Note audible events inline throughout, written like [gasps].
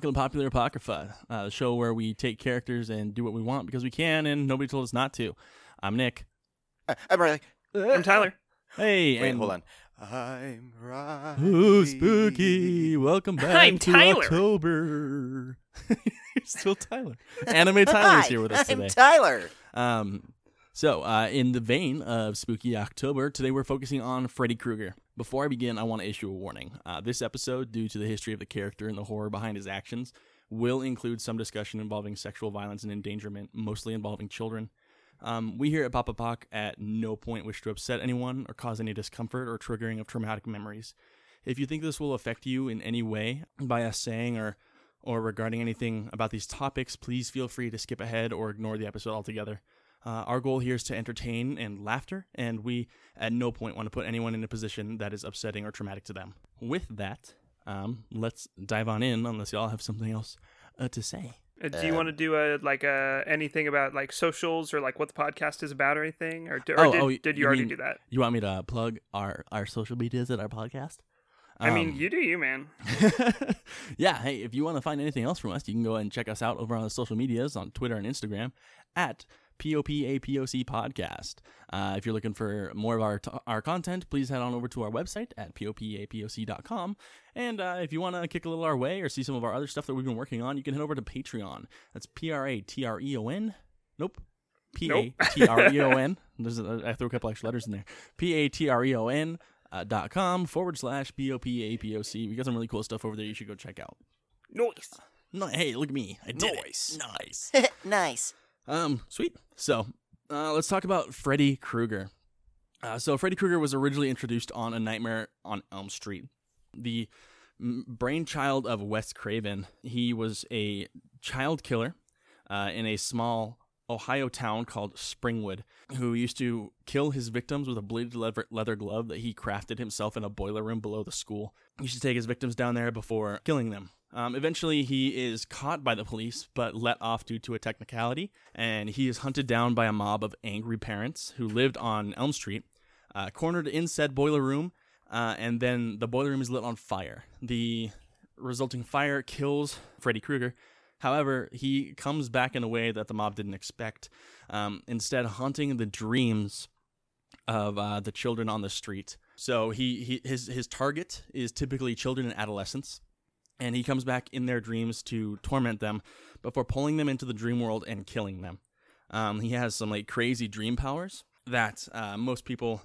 Hello, all, and welcome to Popular Apocrypha, uh, the show where we take characters and do what we want because we can, and nobody told us not to. I'm Nick. Uh, I'm Riley. I'm Tyler. Hey, Wait, and hold on. I'm Riley. Ooh, spooky! Welcome back I'm to Tyler. October. [laughs] You're still Tyler. [laughs] Anime Tyler's Hi, here with us I'm today. Tyler. Um, so, uh, in the vein of Spooky October, today we're focusing on Freddy Krueger. Before I begin, I want to issue a warning. Uh, this episode, due to the history of the character and the horror behind his actions, will include some discussion involving sexual violence and endangerment, mostly involving children. Um, we here at Papa Poc at no point wish to upset anyone or cause any discomfort or triggering of traumatic memories. If you think this will affect you in any way by us saying or or regarding anything about these topics, please feel free to skip ahead or ignore the episode altogether. Uh, our goal here is to entertain and laughter, and we at no point want to put anyone in a position that is upsetting or traumatic to them. With that, um, let's dive on in, unless y'all have something else uh, to say. Uh, do you want to do a like uh anything about like socials or like what the podcast is about or anything or, or Oh, did, oh, did you, you already mean- do that? You want me to plug our, our social medias at our podcast? I mean, Um, you do you, man. [laughs] yeah, hey, if you want to find anything else from us, you can go ahead and check us out over on the social medias on Twitter and Instagram at POPAPOC Podcast. Uh, if you're looking for more of our, t- our content, please head on over to our website at POPAPOC.com. And uh, if you want to kick a little our way or see some of our other stuff that we've been working on, you can head over to Patreon. That's P R A T R E O N. Nope. P A T R E O N. [laughs] There's a, I threw a couple extra letters in there. P A T R E O N uh, dot com forward slash B O P A P O C. We got some really cool stuff over there you should go check out. Noise. No, hey, look at me. I did Nice. it. Nice. nice. [laughs] Um, sweet. So, uh, let's talk about Freddy Krueger. Uh, so, Freddy Krueger was originally introduced on A Nightmare on Elm Street. The brainchild of Wes Craven, he was a child killer uh, in a small Ohio town called Springwood, who used to kill his victims with a bladed leather, leather glove that he crafted himself in a boiler room below the school. He used to take his victims down there before killing them. Um, eventually, he is caught by the police, but let off due to a technicality, and he is hunted down by a mob of angry parents who lived on Elm Street, uh, cornered in said boiler room, uh, and then the boiler room is lit on fire. The resulting fire kills Freddy Krueger. However, he comes back in a way that the mob didn't expect, um, instead haunting the dreams of uh, the children on the street. So he, he his his target is typically children and adolescents, and he comes back in their dreams to torment them before pulling them into the dream world and killing them. Um, he has some like crazy dream powers that uh, most people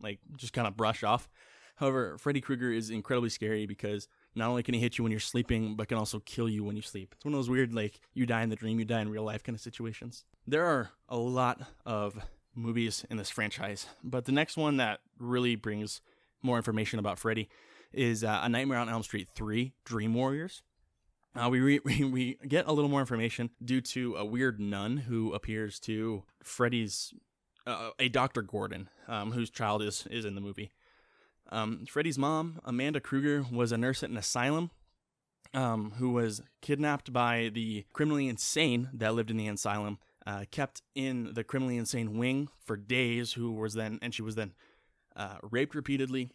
like just kind of brush off. However, Freddy Krueger is incredibly scary because not only can he hit you when you're sleeping, but can also kill you when you sleep. It's one of those weird like you die in the dream, you die in real life kind of situations. There are a lot of movies in this franchise, but the next one that really brings more information about Freddy is uh, A Nightmare on Elm Street 3 Dream Warriors. Uh, we, re- [laughs] we get a little more information due to a weird nun who appears to Freddy's uh, a Dr. Gordon, um, whose child is is in the movie. Um, Freddy's mom, Amanda Krueger, was a nurse at an asylum um, who was kidnapped by the criminally insane that lived in the asylum, uh, kept in the criminally insane wing for days. Who was then and she was then uh, raped repeatedly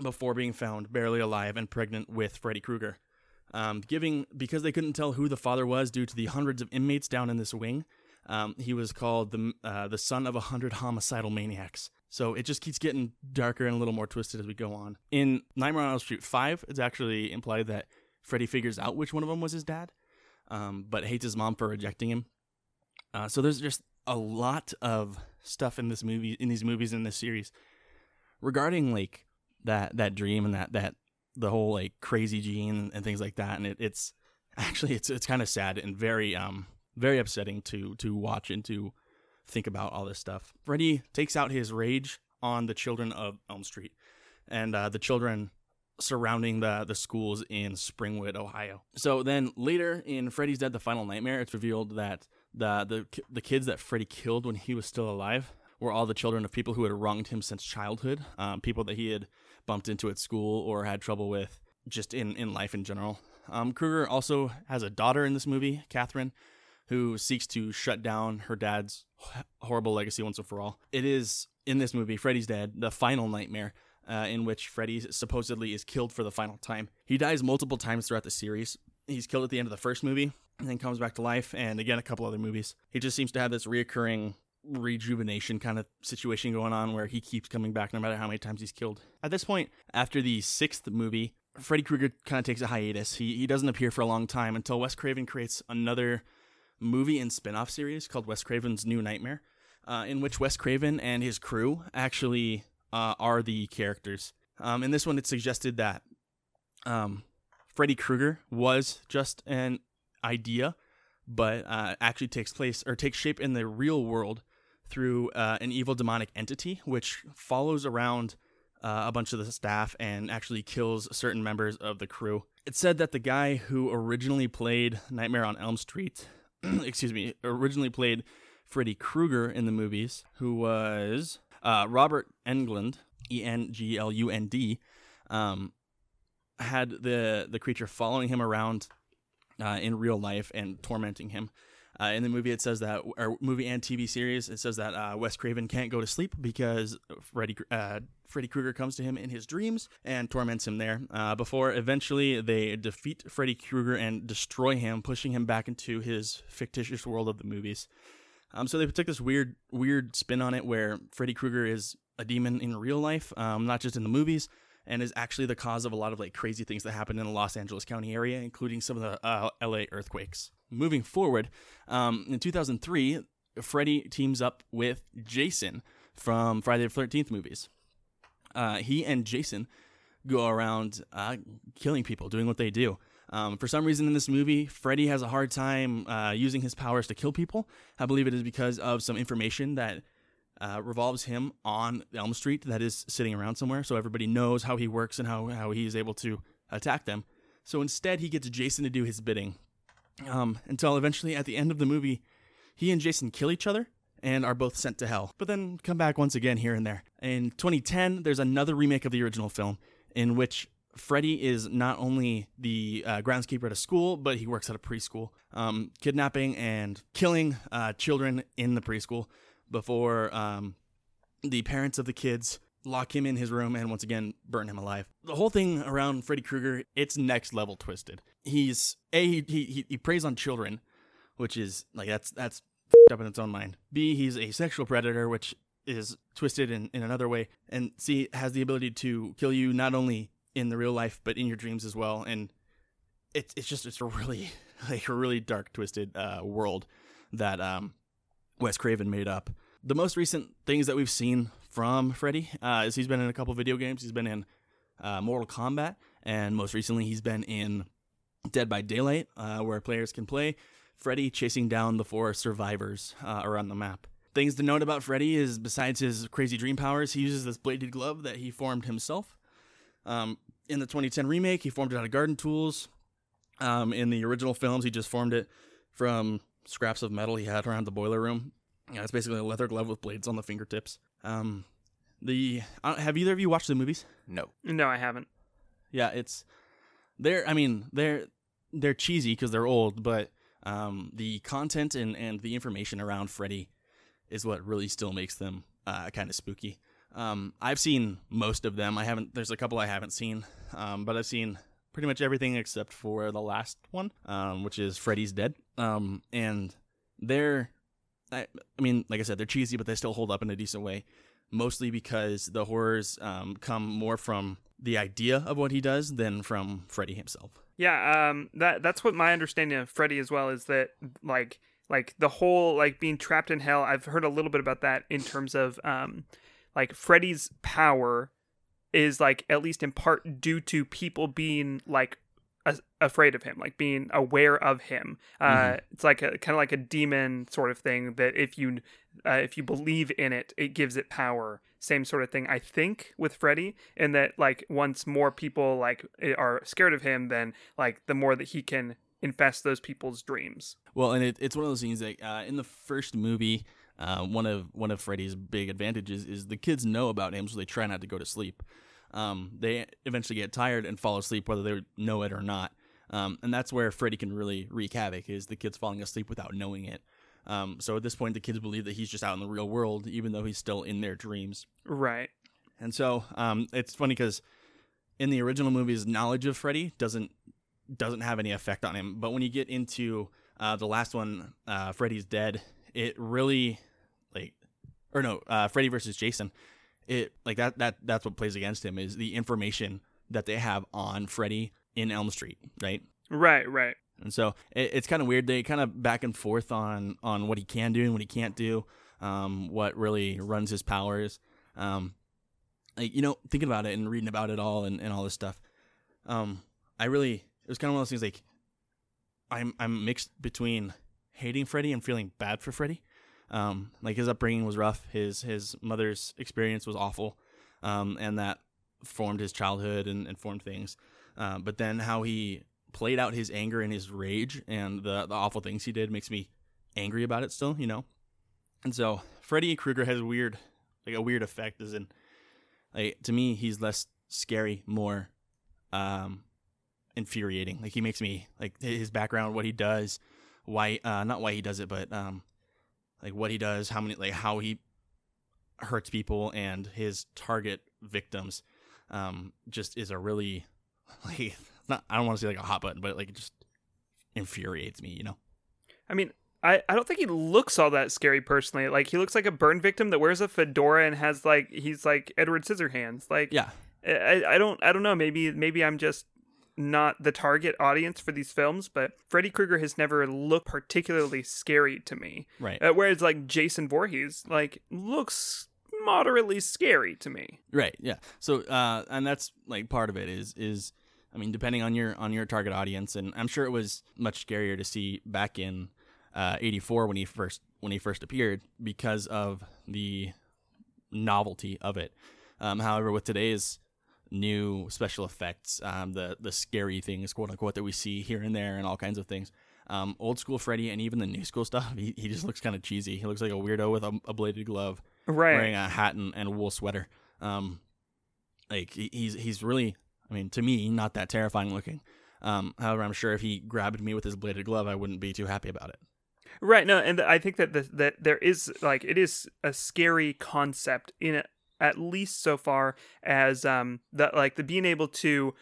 before being found barely alive and pregnant with Freddy Krueger. Um, giving because they couldn't tell who the father was due to the hundreds of inmates down in this wing. Um, he was called the uh, the son of a hundred homicidal maniacs. So it just keeps getting darker and a little more twisted as we go on. In Nightmare on Elm Street Five, it's actually implied that Freddy figures out which one of them was his dad, um, but hates his mom for rejecting him. Uh, so there's just a lot of stuff in this movie, in these movies, in this series, regarding like that that dream and that that the whole like crazy gene and things like that. And it, it's [laughs] actually it's it's kind of sad and very um very upsetting to to watch and to think about all this stuff. Freddy takes out his rage on the children of Elm Street and uh, the children surrounding the the schools in Springwood, Ohio. So then later in Freddy's Dead: The Final Nightmare, it's revealed that the the the kids that Freddy killed when he was still alive were all the children of people who had wronged him since childhood, um, people that he had bumped into at school or had trouble with just in in life in general. Um, Krueger also has a daughter in this movie, Catherine, who seeks to shut down her dad's horrible legacy once and for all. It is in this movie, Freddy's Dead, the final nightmare, uh, in which Freddy supposedly is killed for the final time. He dies multiple times throughout the series, he's killed at the end of the first movie and then comes back to life, and again a couple other movies. He just seems to have this reoccurring rejuvenation kind of situation going on where he keeps coming back no matter how many times he's killed. At this point, after the sixth movie, Freddy Krueger kind of takes a hiatus. He he doesn't appear for a long time until Wes Craven creates another movie and spin-off series called Wes Craven's New Nightmare, uh, in which Wes Craven and his crew actually uh, are the characters. Um, in this one, it's suggested that um, Freddy Krueger was just an idea, but uh, actually takes place or takes shape in the real world through uh, an evil demonic entity, which follows around uh, a bunch of the staff and actually kills certain members of the crew. It's said that the guy who originally played Nightmare on Elm Street, [clears throat] excuse me, originally played Freddy Krueger in the movies, who was uh, Robert Englund, E N G L U N D, um, had the the creature following him around uh, in real life and tormenting him. Uh, in the movie, it says that, or movie and TV series, it says that uh, Wes Craven can't go to sleep because Freddy uh, Freddy Krueger comes to him in his dreams and torments him there. Uh, before eventually they defeat Freddy Krueger and destroy him, pushing him back into his fictitious world of the movies. Um, so they took this weird, weird spin on it where Freddy Krueger is a demon in real life, um, not just in the movies, and is actually the cause of a lot of like crazy things that happened in the Los Angeles County area, including some of the uh, LA earthquakes. Moving forward, um, in 2003, Freddy teams up with Jason from Friday the 13th movies. Uh, he and Jason go around uh, killing people, doing what they do. Um, for some reason in this movie, Freddy has a hard time uh, using his powers to kill people. I believe it is because of some information that uh, revolves him on Elm Street that is sitting around somewhere, so everybody knows how he works and how, how he is able to attack them. So instead, he gets Jason to do his bidding. Um, until eventually, at the end of the movie, he and Jason kill each other and are both sent to hell, but then come back once again here and there. In 2010, there's another remake of the original film in which Freddy is not only the uh, groundskeeper at a school, but he works at a preschool, um, kidnapping and killing uh, children in the preschool before um, the parents of the kids lock him in his room and once again burn him alive. The whole thing around Freddy Krueger, it's next level twisted. He's a he he, he preys on children, which is like that's that's up in its own mind. B he's a sexual predator, which is twisted in, in another way. And C has the ability to kill you not only in the real life but in your dreams as well. And it's it's just it's a really [laughs] like a really dark twisted uh, world that um, Wes Craven made up. The most recent things that we've seen from Freddy uh, is he's been in a couple video games. He's been in uh, Mortal Kombat, and most recently he's been in Dead by Daylight, uh, where players can play Freddy chasing down the four survivors uh, around the map. Things to note about Freddy is besides his crazy dream powers, he uses this bladed glove that he formed himself. Um, in the 2010 remake, he formed it out of garden tools. Um, in the original films, he just formed it from scraps of metal he had around the boiler room. Yeah, it's basically a leather glove with blades on the fingertips. Um, the uh, have either of you watched the movies? No. No, I haven't. Yeah, it's they're. I mean, they're they're cheesy because they're old, but um, the content and and the information around Freddy is what really still makes them uh, kind of spooky. Um, I've seen most of them. I haven't. There's a couple I haven't seen, um, but I've seen pretty much everything except for the last one, um, which is Freddy's Dead. Um, and they're, I, I mean, like I said, they're cheesy, but they still hold up in a decent way. Mostly because the horrors um, come more from the idea of what he does than from Freddy himself. Yeah, um, that that's what my understanding of Freddy as well is that like like the whole like being trapped in hell. I've heard a little bit about that in terms of um, like Freddy's power is like at least in part due to people being like a- afraid of him, like being aware of him. Uh, Mhm. It's like a kind of like a demon sort of thing that if you uh, if you believe in it, it gives it power. Same sort of thing, I think, with Freddy, and that like once more people like are scared of him, then like the more that he can infest those people's dreams. Well, and it, it's one of those things that uh, in the first movie, uh, one of one of Freddy's big advantages is the kids know about him, so they try not to go to sleep. Um, they eventually get tired and fall asleep, whether they know it or not. Um, and that's where Freddy can really wreak havoc: is the kids falling asleep without knowing it. Um, so at this point, the kids believe that he's just out in the real world, even though he's still in their dreams. Right. And so um, it's funny because in the original movies, knowledge of Freddy doesn't doesn't have any effect on him. But when you get into uh, the last one, uh, Freddy's Dead, it really like, or no, uh, Freddy versus Jason, it like that that that's what plays against him is the information that they have on Freddy in Elm Street, right? Right, right. And so it, it's kind of weird. They kind of back and forth on on what he can do and what he can't do, um, what really runs his powers. Um, like you know, thinking about it and reading about it all and, and all this stuff. Um, I really it was kind of one of those things like I'm I'm mixed between hating Freddy and feeling bad for Freddy. Um, like his upbringing was rough. His his mother's experience was awful, um, and that formed his childhood and, and formed things. Uh, but then how he played out his anger and his rage and the the awful things he did makes me angry about it still, you know. And so Freddy Krueger has weird like a weird effect as in like to me he's less scary, more um infuriating. Like he makes me like his background, what he does, why uh not why he does it, but um like what he does, how many like how he hurts people and his target victims um just is a really [laughs] like not I don't want to say like a hot button, but like it just infuriates me, you know. I mean, I, I don't think he looks all that scary personally. Like he looks like a burn victim that wears a fedora and has like he's like Edward Scissorhands. Like Yeah. I, I don't I don't know. Maybe maybe I'm just not the target audience for these films, but Freddy Krueger has never looked particularly scary to me. Right. Uh, whereas like Jason Voorhees like looks moderately scary to me. Right. Yeah. So uh and that's like part of it is is I mean depending on your on your target audience and I'm sure it was much scarier to see back in uh 84 when he first when he first appeared because of the novelty of it. Um however with today's new special effects, um the the scary things quote unquote that we see here and there and all kinds of things. Um, old school Freddy and even the new school stuff, [laughs] he, he just looks kind of cheesy. He looks like a weirdo with a, a bladed glove Right. wearing a hat and, and a wool sweater. Um, like he, he's he's really, I mean, to me, not that terrifying looking. Um, however, I'm sure if he grabbed me with his bladed glove, I wouldn't be too happy about it. Right. No, and I think that the, that there is like it is a scary concept in it, at least so far as um that like the being able to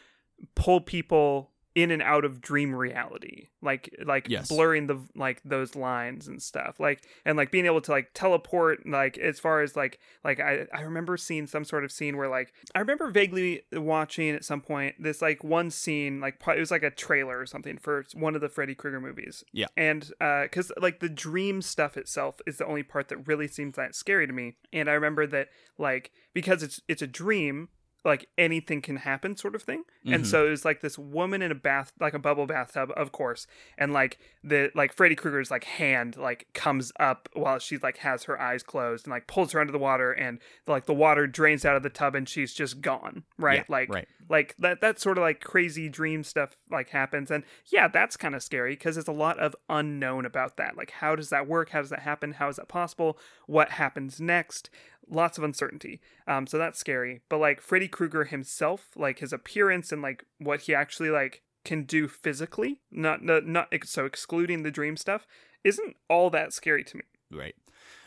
pull people in and out of dream reality like like Yes. blurring the like those lines and stuff like and like being able to like teleport like as far as like like i i remember seeing some sort of scene where like i remember vaguely watching at some point this like one scene like it was like a trailer or something for one of the freddy krueger movies Yeah. and uh because like the dream stuff itself is the only part that really seems that scary to me and i remember that like because it's it's a dream like anything can happen sort of thing. And Mhm. so it was like this woman in a bath like a bubble bathtub of course and like the like freddy krueger's like hand like comes up while she like has her eyes closed and like pulls her under the water and like the water drains out of the tub and she's just gone right? Yeah, like right. like that that sort of like crazy dream stuff like happens. And yeah that's kind of scary because there's a lot of unknown about that. Like how does that work? How does that happen? How is that possible? What happens next lots of uncertainty um so that's scary but like freddy krueger himself like his appearance and like what he actually like can do physically not not, not so excluding the dream stuff isn't all that scary to me Right.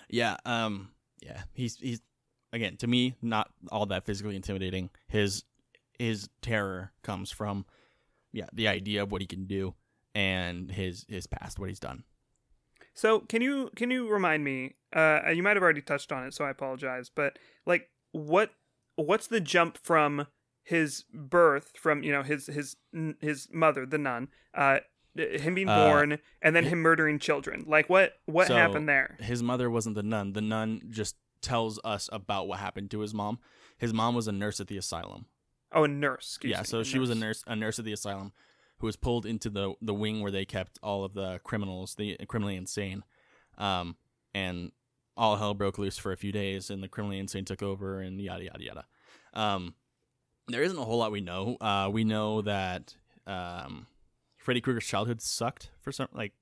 Yeah. Um. Yeah. He's he's again to me not all that physically intimidating. His his terror comes from yeah the idea of what he can do and his his past what he's done. So can you can you remind me? Uh, you might have already touched on it, so I apologize. But like, what what's the jump from his birth, from you know his his his mother, the nun, uh, him being Uh, born, and then him murdering children? Like, what what So, happened there? His mother wasn't the nun. The nun just tells us about what happened to his mom. His mom was a nurse at the asylum. Oh, a nurse. excuse yeah, me, so she was a nurse, a nurse at the asylum, who was pulled into the the wing where they kept all of the criminals, the criminally insane, um, and all hell broke loose for a few days, and the criminally insane took over, and yada yada yada. Um, there isn't a whole lot we know. Uh, we know that um, Freddy Krueger's childhood sucked for some like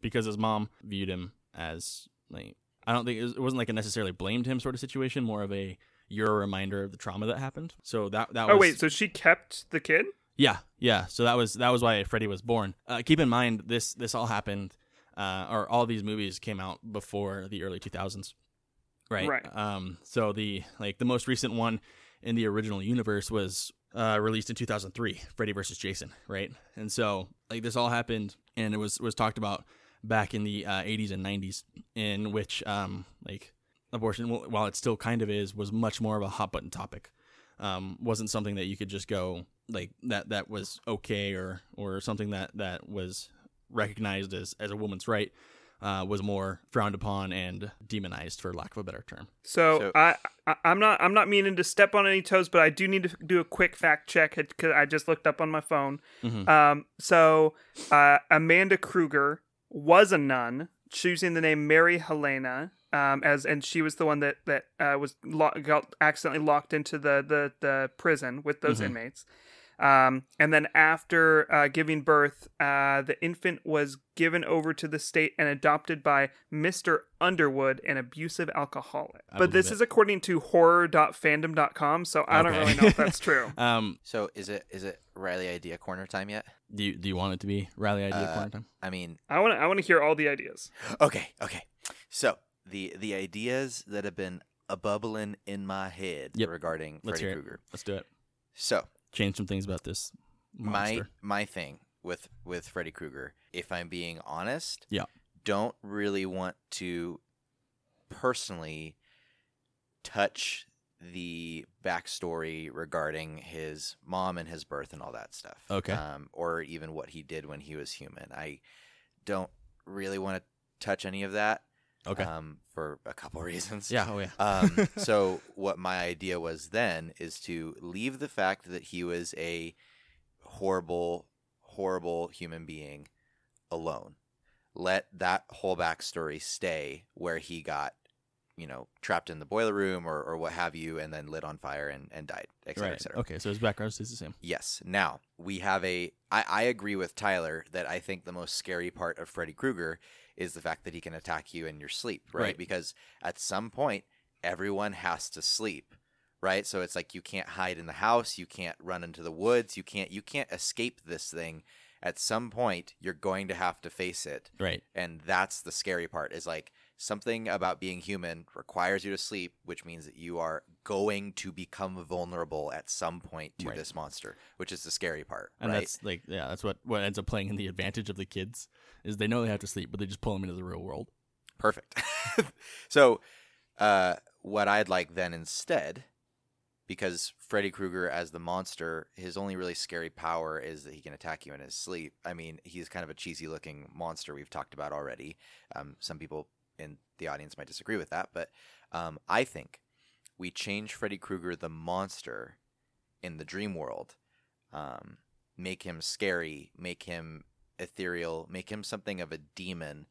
because his mom viewed him as like I don't think it, was, wasn't like a necessarily blamed him sort of situation, more of a you're a reminder of the trauma that happened. So that that Oh was wait, so she kept the kid? Yeah, yeah. So that was that was why Freddy was born. Uh, keep in mind this this all happened, uh, or all these movies came out before the early two thousands, right? Right. Um. So the like the most recent one in the original universe was uh, released in 2003, Freddy versus Jason, right? And so like this all happened, and it was was talked about back in the uh, 80s and 90s, in which um, like abortion, while it still kind of is, was much more of a hot button topic. Um, wasn't something that you could just go like that that was okay or or something that that was recognized as as a woman's right. Uh, was more frowned upon and demonized, for lack of a better term. So, So- I, I I'm not I'm not meaning to step on any toes, but I do need to do a quick fact check because I just looked up on my phone. Mhm. Um, so uh, Amanda Krueger was a nun, choosing the name Mary Helena. Um, as and she was the one that that uh, was lo- got accidentally locked into the the, the prison with those Mhm. inmates. Um, and then after uh, giving birth, uh, the infant was given over to the state and adopted by Mr. Underwood, an abusive alcoholic. I but this believe is according to horror.fandom.com, so I don't really know if that's true. [laughs] Um, So is it is it Riley idea corner time yet? do you, do you want it to be Riley idea Uh, corner time? I mean, I want to I want to hear all the ideas. okay, okay. So the the ideas that have been a bubbling in my head Yep. regarding Let's Freddy. Krueger. Let's do it. So Change some things about this my my thing with with Freddy Krueger, if I'm being honest, Yeah. don't really want to personally touch the backstory regarding his mom and his birth and all that stuff. Okay. Um, or even what he did when he was human. I don't really want to touch any of that. Okay. Um, for a couple [laughs] reasons. yeah. Oh yeah. [laughs] Um, [laughs] so what my idea was then is to leave the fact that he was a horrible, horrible human being alone. Let that whole backstory stay where he got, you know, trapped in the boiler room or, or what have you, and then lit on fire and, and died, et cetera, right. et cetera. Okay. So his background stays the same. Yes. Now we have a. I, I agree with Tyler that I think the most scary part of Freddy Krueger is the fact that he can attack you in your sleep, right? Right. Because at some point, everyone has to sleep, right? So it's like you can't hide in the house, you can't run into the woods, you can't you can't escape this thing. At some point, you're going to have to face it, Right. and that's the scary part. Is like something about being human requires you to sleep, which means that you are going to become vulnerable at some point to Right. this monster, which is the scary part, And right? that's like yeah, that's what what ends up playing in the advantage of the kids is they know they have to sleep, but they just pull them into the real world. Perfect. [laughs] so, uh, what I'd like then instead, because Freddy Krueger as the monster, his only really scary power is that he can attack you in his sleep. I mean, he's kind of a cheesy looking monster we've talked about already. Um, some people in the audience might disagree with that, but um, I think we change Freddy Krueger the monster in the dream world, um, make him scary, make him ethereal, make him something of a demon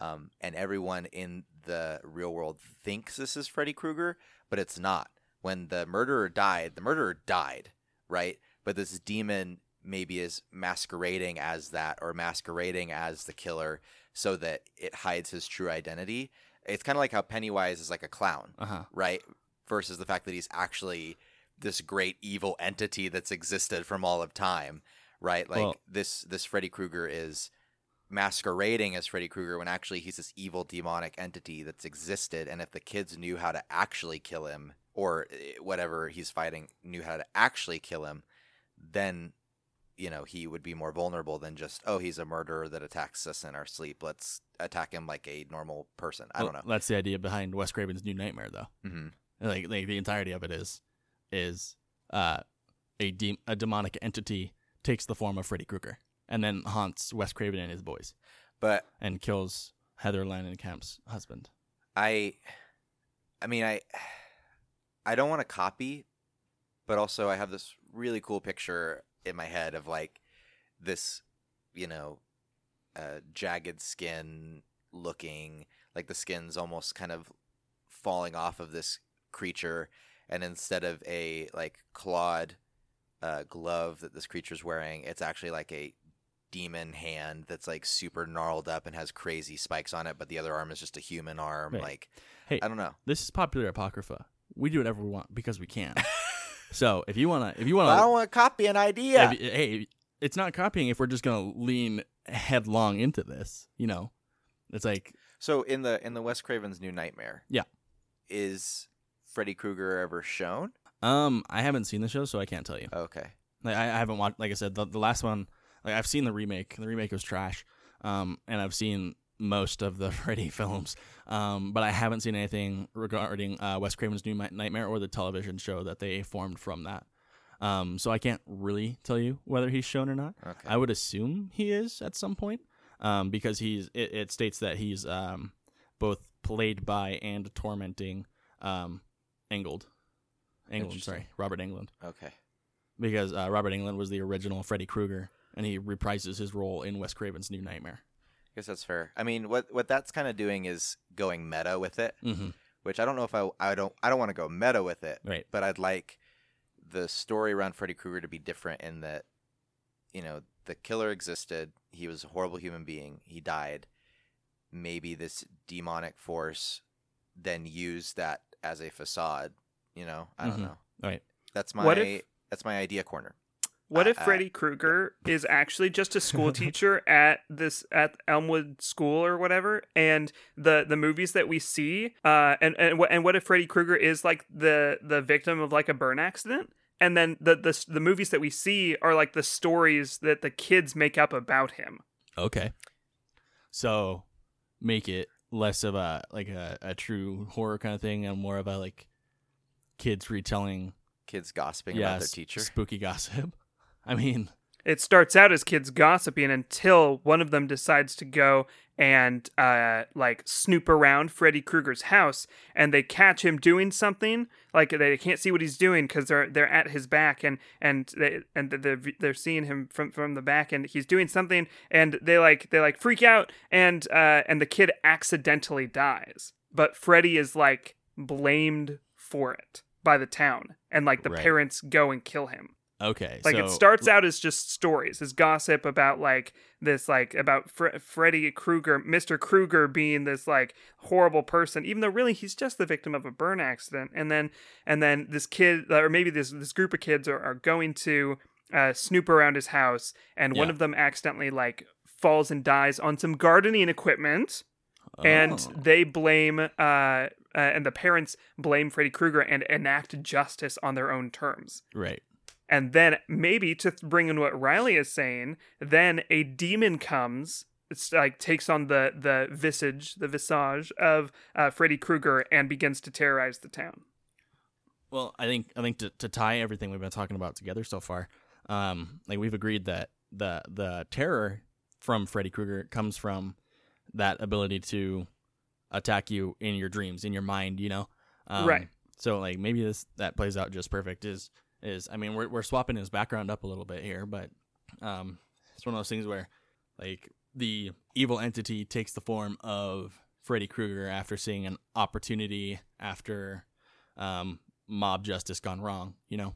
um, and everyone in the real world thinks this is Freddy Krueger, but it's not. When the murderer died, the murderer died, right? But this demon maybe is masquerading as that or masquerading as the killer so that it hides his true identity. It's kind of like how Pennywise is like a clown, Uh huh. right? Versus the fact that he's actually this great evil entity that's existed from all of time, right? Like Well- this this Freddy Krueger is masquerading as Freddy Krueger when actually he's this evil demonic entity that's existed and if the kids knew how to actually kill him or eh, whatever he's fighting knew how to actually kill him, then you know, he would be more vulnerable than just, oh, he's a murderer that attacks us in our sleep. Let's attack him like a normal person. I don't know. That's the idea behind Wes Craven's New Nightmare, though. hmm Like, like the entirety of it is is uh, a de- a demonic entity takes the form of Freddy Krueger and then haunts Wes Craven and his boys But and kills Heather Langenkamp's husband. I, I mean, I, I don't want to copy, but also I have this really cool picture in my head of like this, you know, uh, jagged skin looking like the skin's almost kind of falling off of this creature, and instead of a like clawed uh, glove that this creature's wearing, it's actually like a demon hand that's like super gnarled up and has crazy spikes on it, but the other arm is just a human arm. Right. Like, Hey, I don't know. This is popular apocrypha. We do whatever we want because we can. [laughs] so if you wanna, if you wanna, I don't want to copy an idea. if- hey, it's not copying if we're just gonna lean headlong into this. You know, it's like So in the in the Wes Craven's New Nightmare, Yeah. is Freddy Krueger ever shown? Um, I haven't seen the show, so I can't tell you. Okay. Like, I, I haven't watched. Like I said, the, the last one. Like I've seen the remake. The remake was trash. Um, and I've seen most of the [laughs] Freddy films. Um, but I haven't seen anything regarding uh, Wes Craven's New Nightmare or the television show that they formed from that. Um, so I can't really tell you whether he's shown or not. Okay. I would assume he is at some point, um, because he's it, it states that he's um, both played by and tormenting um, Englund. Englund, sorry, Robert Englund, okay. because uh, Robert Englund was the original Freddy Krueger, and he reprises his role in Wes Craven's New Nightmare. I guess that's fair. I mean, what what that's kind of doing is going meta with it, Mm-hmm. which I don't know if I I don't I don't want to go meta with it, Right. but I'd like the story around Freddy Krueger to be different in that, you know, the killer existed. He was a horrible human being. He died. Maybe this demonic force then used that as a facade. You know, I don't Mhm. know. Right. That's my if- that's my idea corner. What Uh, if uh, Freddy Krueger is actually just a school [laughs] teacher at this at Elmwood School or whatever, and the the movies that we see, uh, and and what and what if Freddy Krueger is like the the victim of like a burn accident, and then the the the movies that we see are like the stories that the kids make up about him. Okay. So make it less of a like a, a true horror kind of thing and more of a like kids retelling Kids gossiping yeah, about their teacher. spooky gossip. I mean, It starts out as kids gossiping until one of them decides to go and uh, like snoop around Freddy Krueger's house, and they catch him doing something. Like they can't see what he's doing because they're they're at his back, and and they and they're, they're seeing him from from the back, and he's doing something, and they like they like freak out, and uh, and the kid accidentally dies, but Freddy is like blamed for it by the town, and like the Right. parents go and kill him. Okay. Like so, it starts out as just stories, as gossip about like this, like about Fre- Freddy Krueger, Mr. Krueger being this like horrible person, even though really he's just the victim of a burn accident. And then, and then this kid, or maybe this this group of kids are, are going to uh, snoop around his house, and one of them accidentally like falls and dies on some gardening equipment and Oh. they blame uh, uh and the parents blame Freddy Krueger and enact justice on their own terms. right. And then maybe to th- bring in what Riley is saying, then a demon comes. It's like takes on the the visage, the visage of uh, Freddy Krueger, and begins to terrorize the town. Well, I think I think to, to tie everything we've been talking about together so far, um, like we've agreed that the the terror from Freddy Krueger comes from that ability to attack you in your dreams, in your mind, you know. Um, Right. So like maybe this that plays out just perfect. Is is I mean we're we're swapping his background up a little bit here, but um, it's one of those things where like the evil entity takes the form of Freddy Krueger after seeing an opportunity after um, mob justice gone wrong, you know?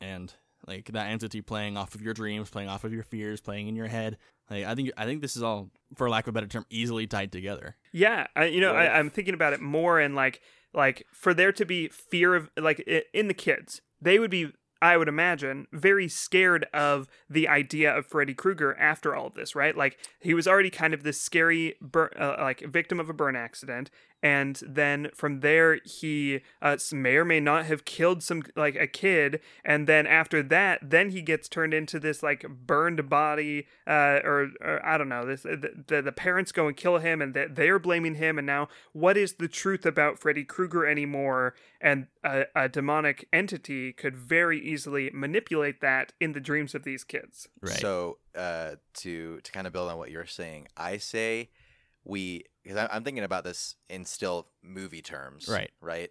And like that entity playing off of your dreams, playing off of your fears, playing in your head. Like I think I think this is all, for lack of a better term, easily tied together. Yeah, I, you know, Right. I, I'm thinking about it more, and like, like for there to be fear of, like, in the kids, they would be, I would imagine, very scared of the idea of Freddy Krueger after all of this, right? Like, he was already kind of this scary, bur- uh, like, victim of a burn accident, and then from there, he uh, may or may not have killed some, like, a kid, and then after that, then he gets turned into this like burned body, uh, or, or I don't know, this the, the the parents go and kill him, and they, they're blaming him, and now what is the truth about Freddy Krueger anymore? And a, a demonic entity could very easily manipulate that in the dreams of these kids. Right. So uh, to to kind of build on what you're saying, I say we because I'm thinking about this in still movie terms, Right. Right.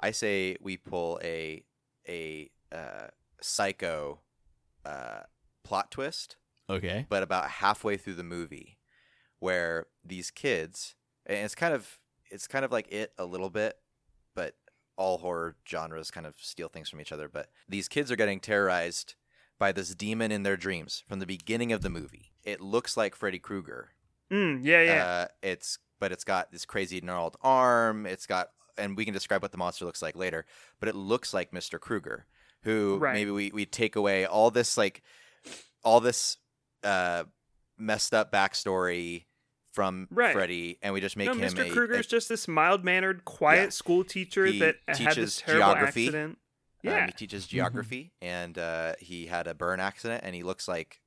I say we pull a a uh, psycho uh, plot twist, okay. but about halfway through the movie, where these kids and it's kind of it's kind of like it a little bit, but all horror genres kind of steal things from each other. But these kids are getting terrorized by this demon in their dreams from the beginning of the movie. It looks like Freddy Krueger. Mm, yeah, yeah. Uh, it's but it's got this crazy gnarled arm. It's got and we can describe what the monster looks like later. But it looks like Mr. Krueger, who Right. maybe we we take away all this like all this uh, messed up backstory from Right. Freddy, and we just make no, him Mr. a, is just this mild mannered, quiet Yeah. school teacher He that had this terrible geography. accident. Yeah. Um, he teaches geography, and uh, he had a burn accident, and he looks like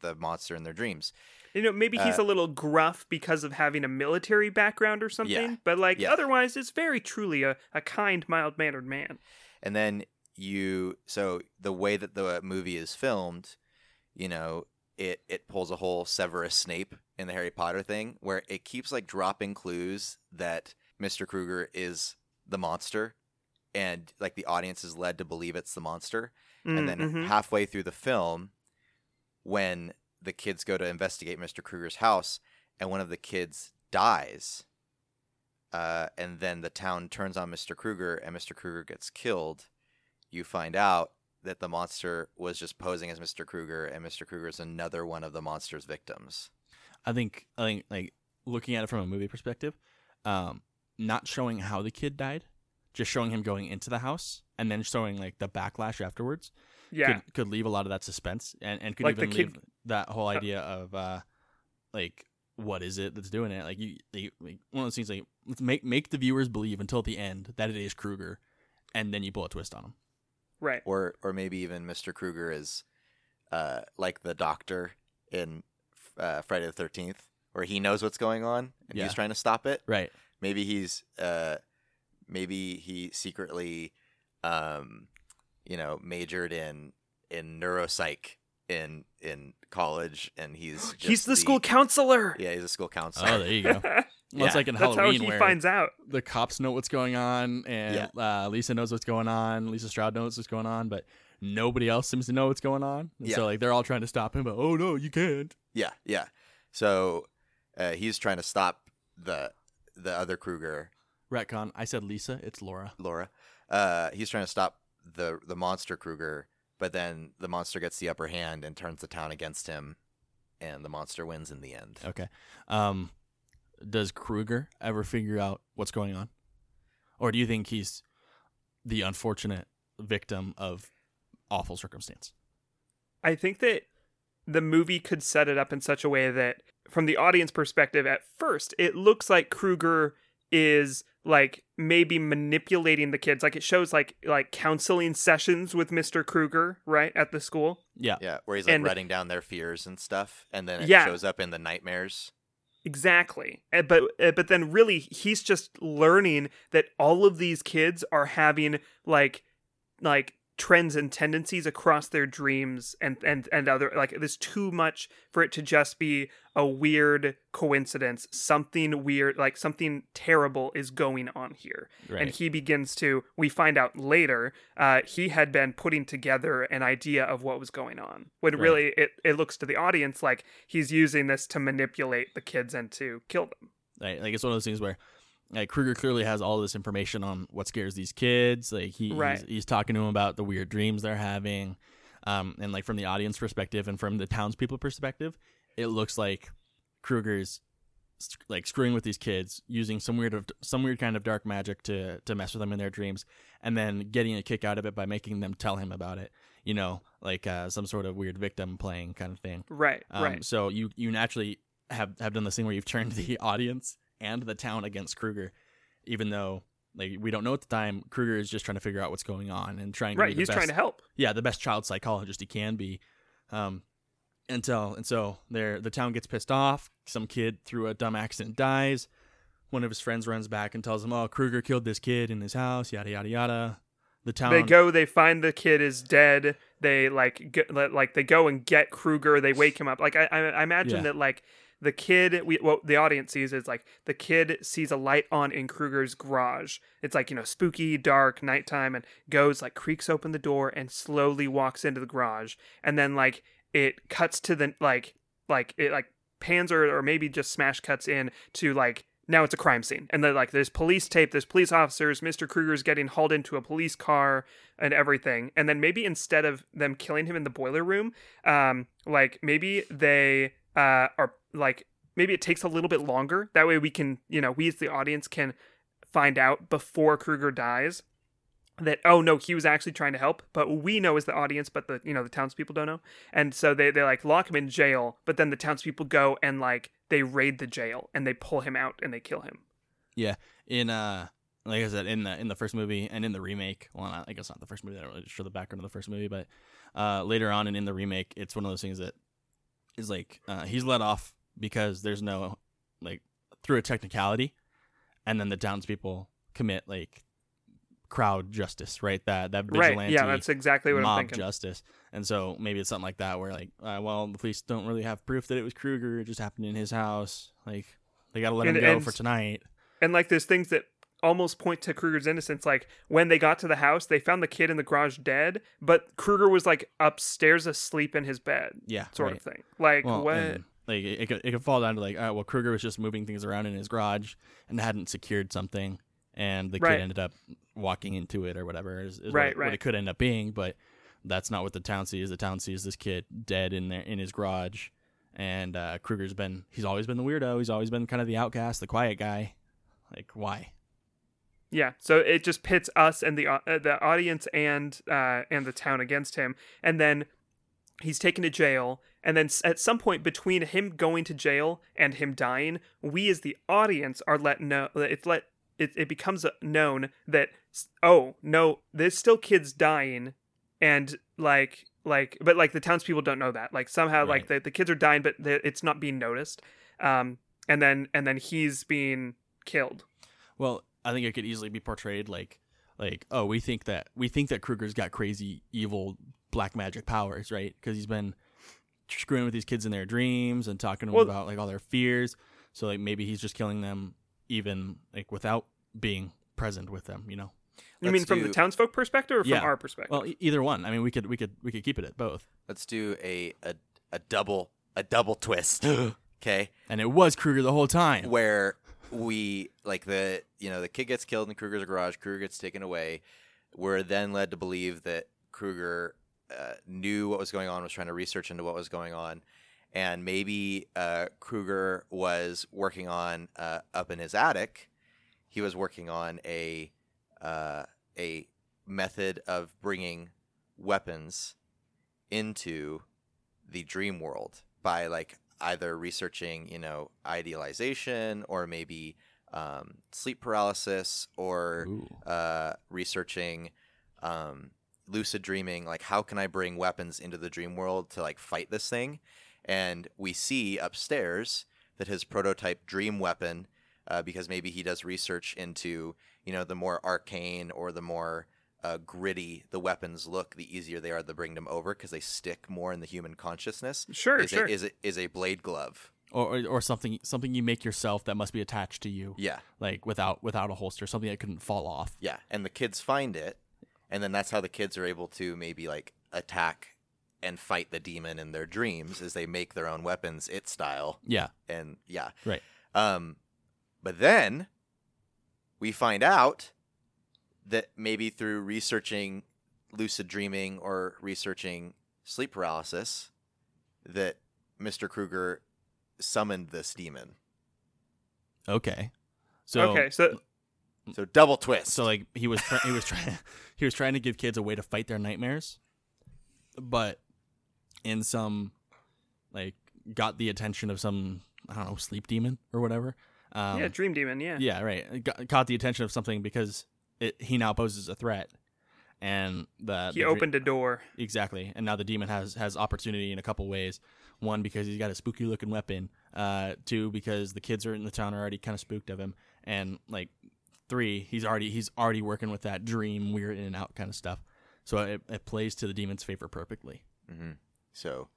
the monster in their dreams. You know, maybe he's Uh, a little gruff because of having a military background or something, but like yeah. otherwise, it's very truly a, a kind, mild mannered man. And then you, so the way that the movie is filmed, you know, it it pulls a whole Severus Snape in the Harry Potter thing, where it keeps like dropping clues that Mr. Kruger is the monster, and like the audience is led to believe it's the monster. and then Mhm. halfway through the film when the kids go to investigate mr kruger's house and one of the kids dies uh, and then the town turns on mr kruger and mr kruger gets killed. You find out that the monster was just posing as mr kruger and mr kruger is another one of the monster's victims. I think I think like looking at it from a movie perspective, um, not showing how the kid died, just showing him going into the house and then showing like the backlash afterwards yeah, could could leave a lot of that suspense and and could Like the even kid- leave that whole idea of uh like what is it that's doing it? Like you like, like one of those things like let's make make the viewers believe until the end that it is Kruger and then you pull a twist on him right. or or maybe even mr kruger is uh, like the doctor in uh, friday the 13th where he knows what's going on and Yeah. he's trying to stop it. Right. Maybe he's uh maybe he secretly um you know majored in in neuropsych in in college and he's [gasps] He's just the school counselor. yeah he's a school counselor oh there you go well, [laughs] Yeah. it's like in That's how Halloween he where finds out. the cops know what's going on and uh, Lisa knows what's going on Lisa Strode knows what's going on but nobody else seems to know what's going on and Yeah. so like they're all trying to stop him but oh no you can't yeah yeah so uh, he's trying to stop the the other kruger retcon I said Lisa it's Laura laura uh he's trying to stop the the monster kruger but then the monster gets the upper hand and turns the town against him and the monster wins in the end Okay. Um, does Kruger ever figure out what's going on, or do you think he's the unfortunate victim of awful circumstance? I think that the movie could set it up in such a way that, from the audience perspective, at first, it looks like Kruger is like maybe manipulating the kids. Like it shows like like counseling sessions with Mr. Kruger, right, at the school. Yeah. Yeah, where he's like And- writing down their fears and stuff, and then it Yeah. shows up in the nightmares. Exactly. Uh, But uh, but then really he's just learning that all of these kids are having like like trends and tendencies across their dreams and and and other like there's too much for it to just be a weird coincidence something weird like something terrible is going on here Right. and he begins to we find out later uh, he had been putting together an idea of what was going on when Right. really it, it looks to the audience like he's using this to manipulate the kids and to kill them Right, like it's one of those things where like Kruger clearly has all this information on what scares these kids. Like he Right. he's, he's talking to them about the weird dreams they're having, um, and like from the audience perspective and from the townspeople perspective, it looks like Kruger's like screwing with these kids using some weird of some weird kind of dark magic to to mess with them in their dreams, and then getting a kick out of it by making them tell him about it. You know, like uh, some sort of weird victim playing kind of thing. right Um, right So you you naturally have have done this thing where you've [laughs] turned the audience and the town against Kruger, even though like we don't know at the time. Kruger is just trying to figure out what's going on and trying to right be he's best, trying to help yeah the best child psychologist he can be. Um, until and so there the town gets pissed off. Some kid through a dumb accident dies. One of his friends runs back and tells him, "Oh, Kruger killed this kid in his house." Yada yada yada. The town they go they find the kid is dead they like go, like they go and get kruger they wake him up like i i, I imagine Yeah. that like the kid we what the audience sees is like the kid sees a light on in kruger's garage. It's like you know spooky dark nighttime and goes like creaks open the door and slowly walks into the garage. And then like it cuts to the like like it like pans or, or maybe just smash cuts in to like now it's a crime scene. And then like there's police tape there's police officers mr kruger's getting hauled into a police car and everything. And then maybe instead of them killing him in the boiler room um like maybe they uh are like maybe it takes a little bit longer. That way we can you know we as the audience can find out before kruger dies that oh no he was actually trying to help. But we know as the audience but the you know the townspeople don't know. And so they, they like lock him in jail but then the townspeople go and like they raid the jail and they pull him out and they kill him. Yeah, in uh like I said in the in the first movie and in the remake. Well, not, I guess not the first movie. I don't really show the background of the first movie, but uh, later on and in the remake, it's one of those things that is like uh, he's let off because there's no like through a technicality, and then the townspeople commit like crowd justice, right? That that vigilante Right. Yeah, that's exactly what I'm mob thinking. justice. And so maybe it's something like that where like, uh, well, the police don't really have proof that it was Krueger. It just happened in his house. Like they got to let And- him go and- for tonight. and like there's things that almost point to Krueger's innocence. Like when they got to the house, they found the kid in the garage dead, but Krueger was like upstairs asleep in his bed, Yeah, sort right. of thing. Like Well, what? Like it, it could it could fall down to like, uh, well, Krueger was just moving things around in his garage and hadn't secured something, and the Right. kid ended up walking into it or whatever is, is what, Right, it, what it could end up being. But that's not what the town sees. The town sees this kid dead in there in his garage, and uh, Krueger's been he's always been the weirdo. He's always been kind of the outcast, the quiet guy. Like why? Yeah, so it just pits us and the uh, the audience and uh, and the town against him, and then he's taken to jail. And then at some point between him going to jail and him dying, we as the audience are let know it's let it, it becomes uh, known that oh no, there's still kids dying, and like like but like the townspeople don't know that like somehow like the, the kids are dying, but the, it's not being noticed. Um, and then and then he's being killed. Well, I think it could easily be portrayed like like oh, we think that we think that Krueger's got crazy evil black magic powers, right? Because he's been screwing with these kids in their dreams and talking to them about like all their fears. So like maybe he's just killing them even like without being present with them, you know. You Let's mean from the townsfolk perspective or from Yeah. our perspective? Well, e- either one. I mean, we could we could we could keep it at both. Let's do a a, a double a double twist. [gasps] Okay, And it was Krueger the whole time. where we like the you know the kid gets killed in Krueger's garage. Krueger gets taken away. We're then led to believe that Krueger uh, knew what was going on, was trying to research into what was going on, and maybe uh, Krueger was working on uh, up in his attic. He was working on a uh, a method of bringing weapons into the dream world by like either researching you know idealization or maybe um, sleep paralysis or uh, researching um, lucid dreaming like how can i bring weapons into the dream world to like fight this thing? And we see upstairs that his prototype dream weapon uh, because maybe he does research into you know the more arcane or the more uh, gritty the weapons look the easier they are to bring them over because they stick more in the human consciousness. Sure, is, sure. a, is, a, is a blade glove. Or, or or something something you make yourself that must be attached to you, yeah. Like without without a holster, something that couldn't fall off. Yeah, and the kids find it, and then that's how the kids are able to maybe like attack and fight the demon in their dreams as they make their own weapons, it style, Yeah, and yeah, Right. Um, but then we find out that maybe through researching lucid dreaming or researching sleep paralysis, that Mister Krueger summoned this demon. okay. So okay, so So double twist. So like he was try- he was trying [laughs] he was trying to give kids a way to fight their nightmares, but in some like got the attention of some I don't know sleep demon or whatever. Um, yeah, Dream Demon, yeah. yeah, right. Got, caught the attention of something because it, he now poses a threat, and the He the opened a door. exactly, and now the demon has has opportunity in a couple ways. One because he's got a spooky looking weapon. Uh, two because the kids are in the town are already kind of spooked of him, and like three he's already he's already working with that dream weird in and out kind of stuff. So it, it plays to the demon's favor perfectly. hmm So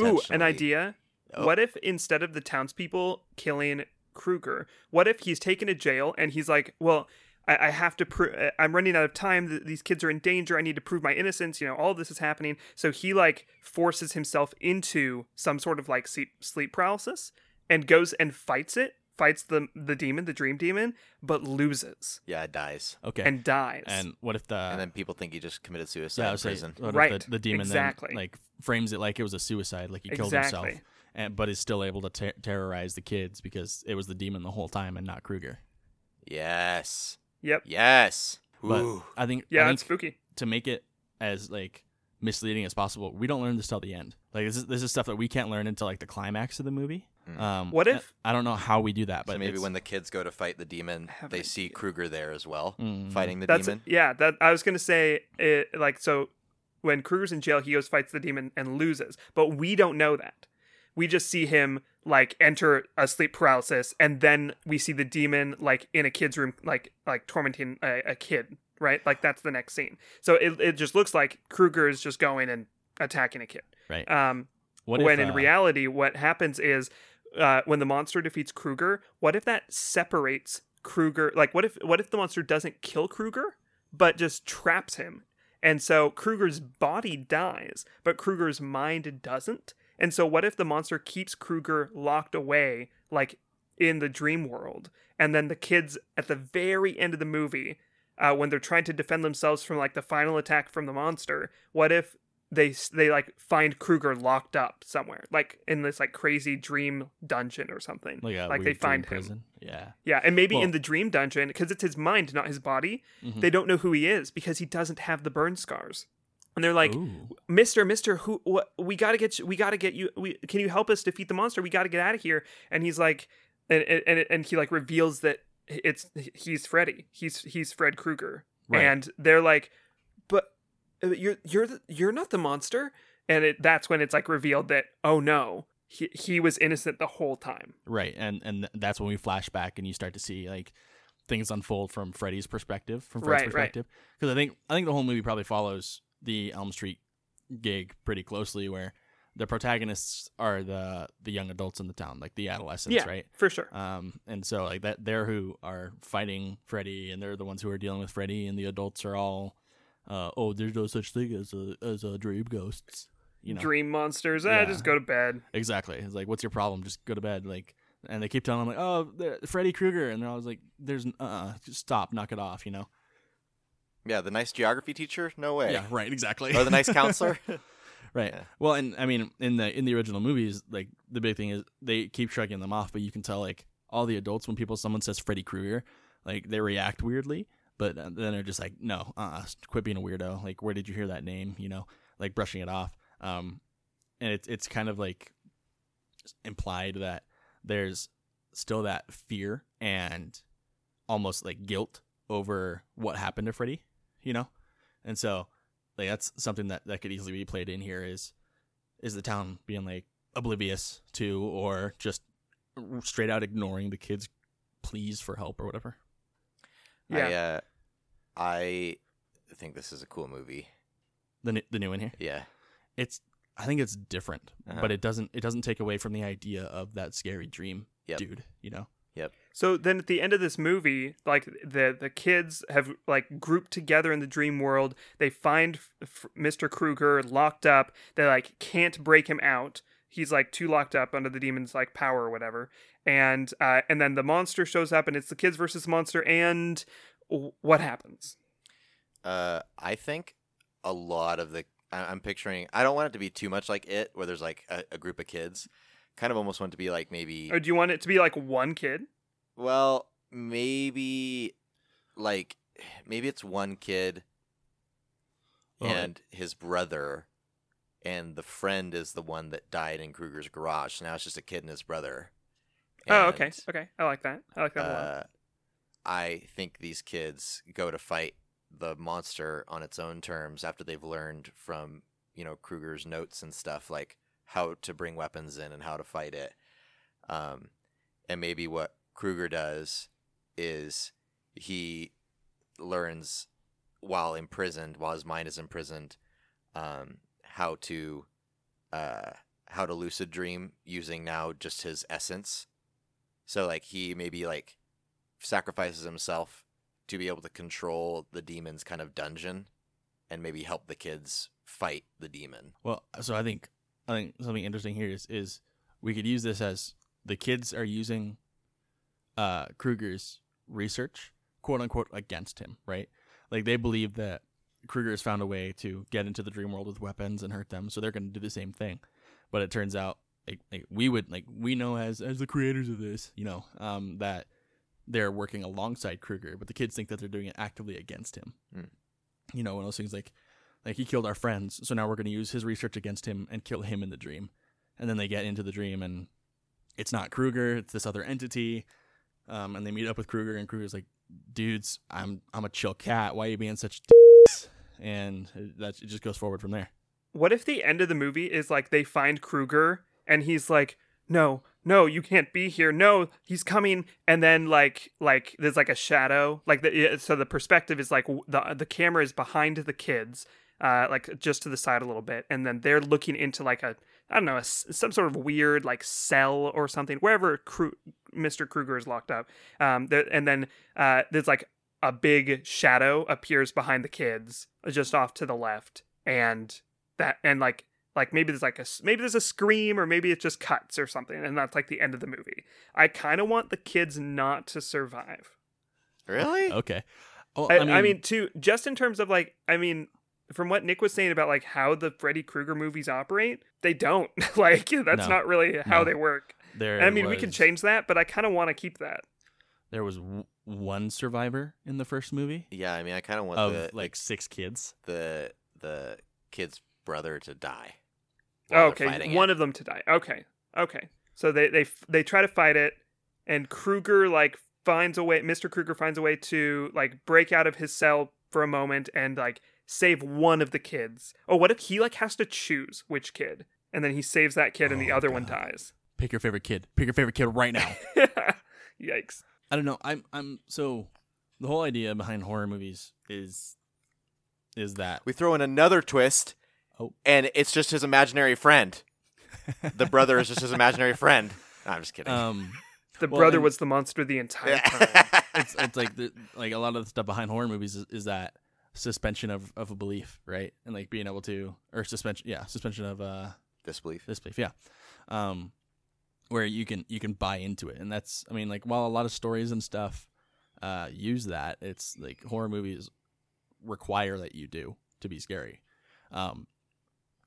Ooh, an idea. Oh. What if instead of the townspeople killing Krueger, what if he's taken to jail and he's like, well, I, I have to prove, uh, I'm running out of time. These kids are in danger. I need to prove my innocence. You know, all this is happening. So he like forces himself into some sort of like sleep, sleep paralysis and goes and fights it, fights the the demon, the dream demon, but loses Yeah, it dies. Okay, and dies. and what if the and then people think he just committed suicide yeah, I in was saying, prison. what if Right, the, the demon exactly. then like frames it like it was a suicide, like he killed himself, and but is still able to ter- terrorize the kids because it was the demon the whole time and not Krueger. Yes. Yep. Yes. But Ooh. I think Yeah, I it's spooky. to make it as like misleading as possible, we don't learn this till the end. Like this is this is stuff that we can't learn until like the climax of the movie. Mm. Um, What if- I don't know how we do that, but so maybe when the kids go to fight the demon, they see idea. Krueger there as well, Mhm. fighting the That's demon. yeah. That I was gonna say it, like so when Krueger's in jail, he goes fights the demon and loses, but we don't know that. We just see him like enter a sleep paralysis, and then we see the demon like in a kid's room, like like tormenting a, a kid, right? Like that's the next scene. So it it just looks like Krueger is just going and attacking a kid. right. Um, What when if, in uh, reality, what happens is uh, when the monster defeats Krueger, what if that separates Krueger? Like, what if what if the monster doesn't kill Krueger, but just traps him? And so Krueger's body dies, but Krueger's mind doesn't. And so, what if the monster keeps Krueger locked away, like in the dream world, and then the kids at the very end of the movie, uh, when they're trying to defend themselves from like the final attack from the monster, what if they they like find Krueger locked up somewhere, like in this like crazy dream dungeon or something. like, like they find him. prison? Yeah. Yeah, and maybe Well- in the dream dungeon because it's his mind, not his body. Mhm. They don't know who he is because he doesn't have the burn scars. And they're like, Ooh. Mister, Mister, who? What? We gotta get you. We gotta get you. We can you help us defeat the monster? We gotta get out of here. And he's like, and and and he like reveals that it's he's Freddy. He's he's Fred Krueger. Right. And they're like, but uh, you're you're the, you're not the monster. And it, that's when it's like revealed that oh no, he he was innocent the whole time. Right, and and that's when we flash back and you start to see like things unfold from Freddy's perspective, from Fred's Right, right. perspective. Because I think I think the whole movie probably follows the Elm Street gig pretty closely, where the protagonists are the the young adults in the town, like the adolescents, yeah, right? for sure. Um, and so like that, they're who are fighting Freddy, and they're the ones who are dealing with Freddy, and the adults are all, uh, oh, there's no such thing as a as a dream ghosts, you know? Dream monsters. Ah, Yeah. just go to bed. Exactly. It's like, what's your problem? Just go to bed. Like, and they keep telling them like, oh, Freddy Krueger, and they're always like, there's, uh, uh just stop, knock it off, you know? Yeah, the nice geography teacher? No way. Yeah, right, exactly. Or the nice [laughs] counselor? [laughs] right. Yeah. Well, and I mean, in the in the original movies, like the big thing is they keep shrugging them off, but you can tell like all the adults when people someone says Freddy Krueger, like they react weirdly, but then they're just like, no, uh, uh quit being a weirdo. Like, where did you hear that name? You know, like brushing it off. Um, and it's it's kind of like implied that there's still that fear and almost like guilt over what happened to Freddy, you know? And so like that's something that that could easily be played in here is is the town being like oblivious to or just straight out ignoring the kids pleas for help or whatever. Yeah. I, uh, I think this is a cool movie. The n- the new one here. Yeah. It's I think it's different, Uh-huh. but it doesn't it doesn't take away from the idea of that scary dream Yep. dude, you know? So then at the end of this movie, like the the kids have like grouped together in the dream world. They find F- Mr. Krueger locked up. They like can't break him out. He's like too locked up under the demon's like power or whatever. And uh and then the monster shows up and it's the kids versus monster and w- what happens? Uh, I think a lot of the I- I'm picturing. I don't want it to be too much like it, where there's like a, a group of kids. Kind of almost want it to be like maybe. Or do you want it to be like one kid? Well, maybe like [sighs] maybe it's one kid Oh, and his brother, and the friend is the one that died in Krueger's garage. Now it's just a kid and his brother. oh, okay. Okay. I like that. I like that a lot. Uh, I think these kids go to fight the monster on its own terms after they've learned from you know Krueger's notes and stuff like how to bring weapons in and how to fight it. Um, and maybe what Krueger does is he learns while imprisoned, while his mind is imprisoned, um, how to uh, how to lucid dream using now just his essence. So like he maybe like sacrifices himself to be able to control the demon's kind of dungeon and maybe help the kids fight the demon. Well, so I think I think something interesting here is is we could use this as the kids are using uh Krueger's research, quote unquote, against him, right? Like they believe that Krueger has found a way to get into the dream world with weapons and hurt them, so they're going to do the same thing. But it turns out, like, like we would, like we know as as the creators of this, you know, um, that they're working alongside Krueger, but the kids think that they're doing it actively against him. Hmm. You know, one of those things like like he killed our friends, so now we're going to use his research against him and kill him in the dream. And then they get into the dream and it's not Krueger, it's this other entity. Um, and they meet up with Krueger, and Krueger's like, "Dudes, I'm I'm a chill cat. Why are you being such?" D-? And that it just goes forward from there. What if the end of the movie is like they find Krueger and he's like, "No, no, you can't be here. No, he's coming." And then like like there's like a shadow, like the so the perspective is like the the camera is behind the kids, uh, like just to the side a little bit, and then they're looking into like a I don't know a s some sort of weird like cell or something wherever Kru- Mr. Krueger is locked up. Um, there, and then uh, there's like a big shadow appears behind the kids just off to the left, and that and like like maybe there's like a s- maybe there's a scream or maybe it just cuts or something, and that's like the end of the movie. I kind of want the kids not to survive. Really? Okay. Oh, I, I mean, to just in terms of like, I mean, from what Nick was saying about like how the Freddy Krueger movies operate, they don't. [laughs] like that's No. not really how No. they work. there. I mean, we can change that, but I kind of want to keep that. There was w- one survivor in the first movie Yeah, I mean, I kind of want of the like six kids. the the kid's brother to die. Oh, okay, one it. of them to die. Okay, okay. So they they they try to fight it, and Krueger like finds a way. Mister Krueger finds a way to like break out of his cell for a moment and like save one of the kids. Oh, what if he like has to choose which kid, and then he saves that kid, and the Oh, other one dies. Pick your favorite kid. Pick your favorite kid right now. [laughs] Yikes. I don't know. I'm I'm so the whole idea behind horror movies is is that We throw in another twist, Oh. and it's just his imaginary friend. The brother is just his imaginary friend. [laughs] No, I'm just kidding. um The Well, brother and- was the monster the entire time. it's it's like the like a lot of the stuff behind horror movies is, is that suspension of, of a belief, right? And like being able to or suspension yeah, suspension of uh Disbelief. disbelief, yeah. Um where you can you can buy into it. And that's I mean like while a lot of stories and stuff uh use that, it's like horror movies require that you do to be scary. Um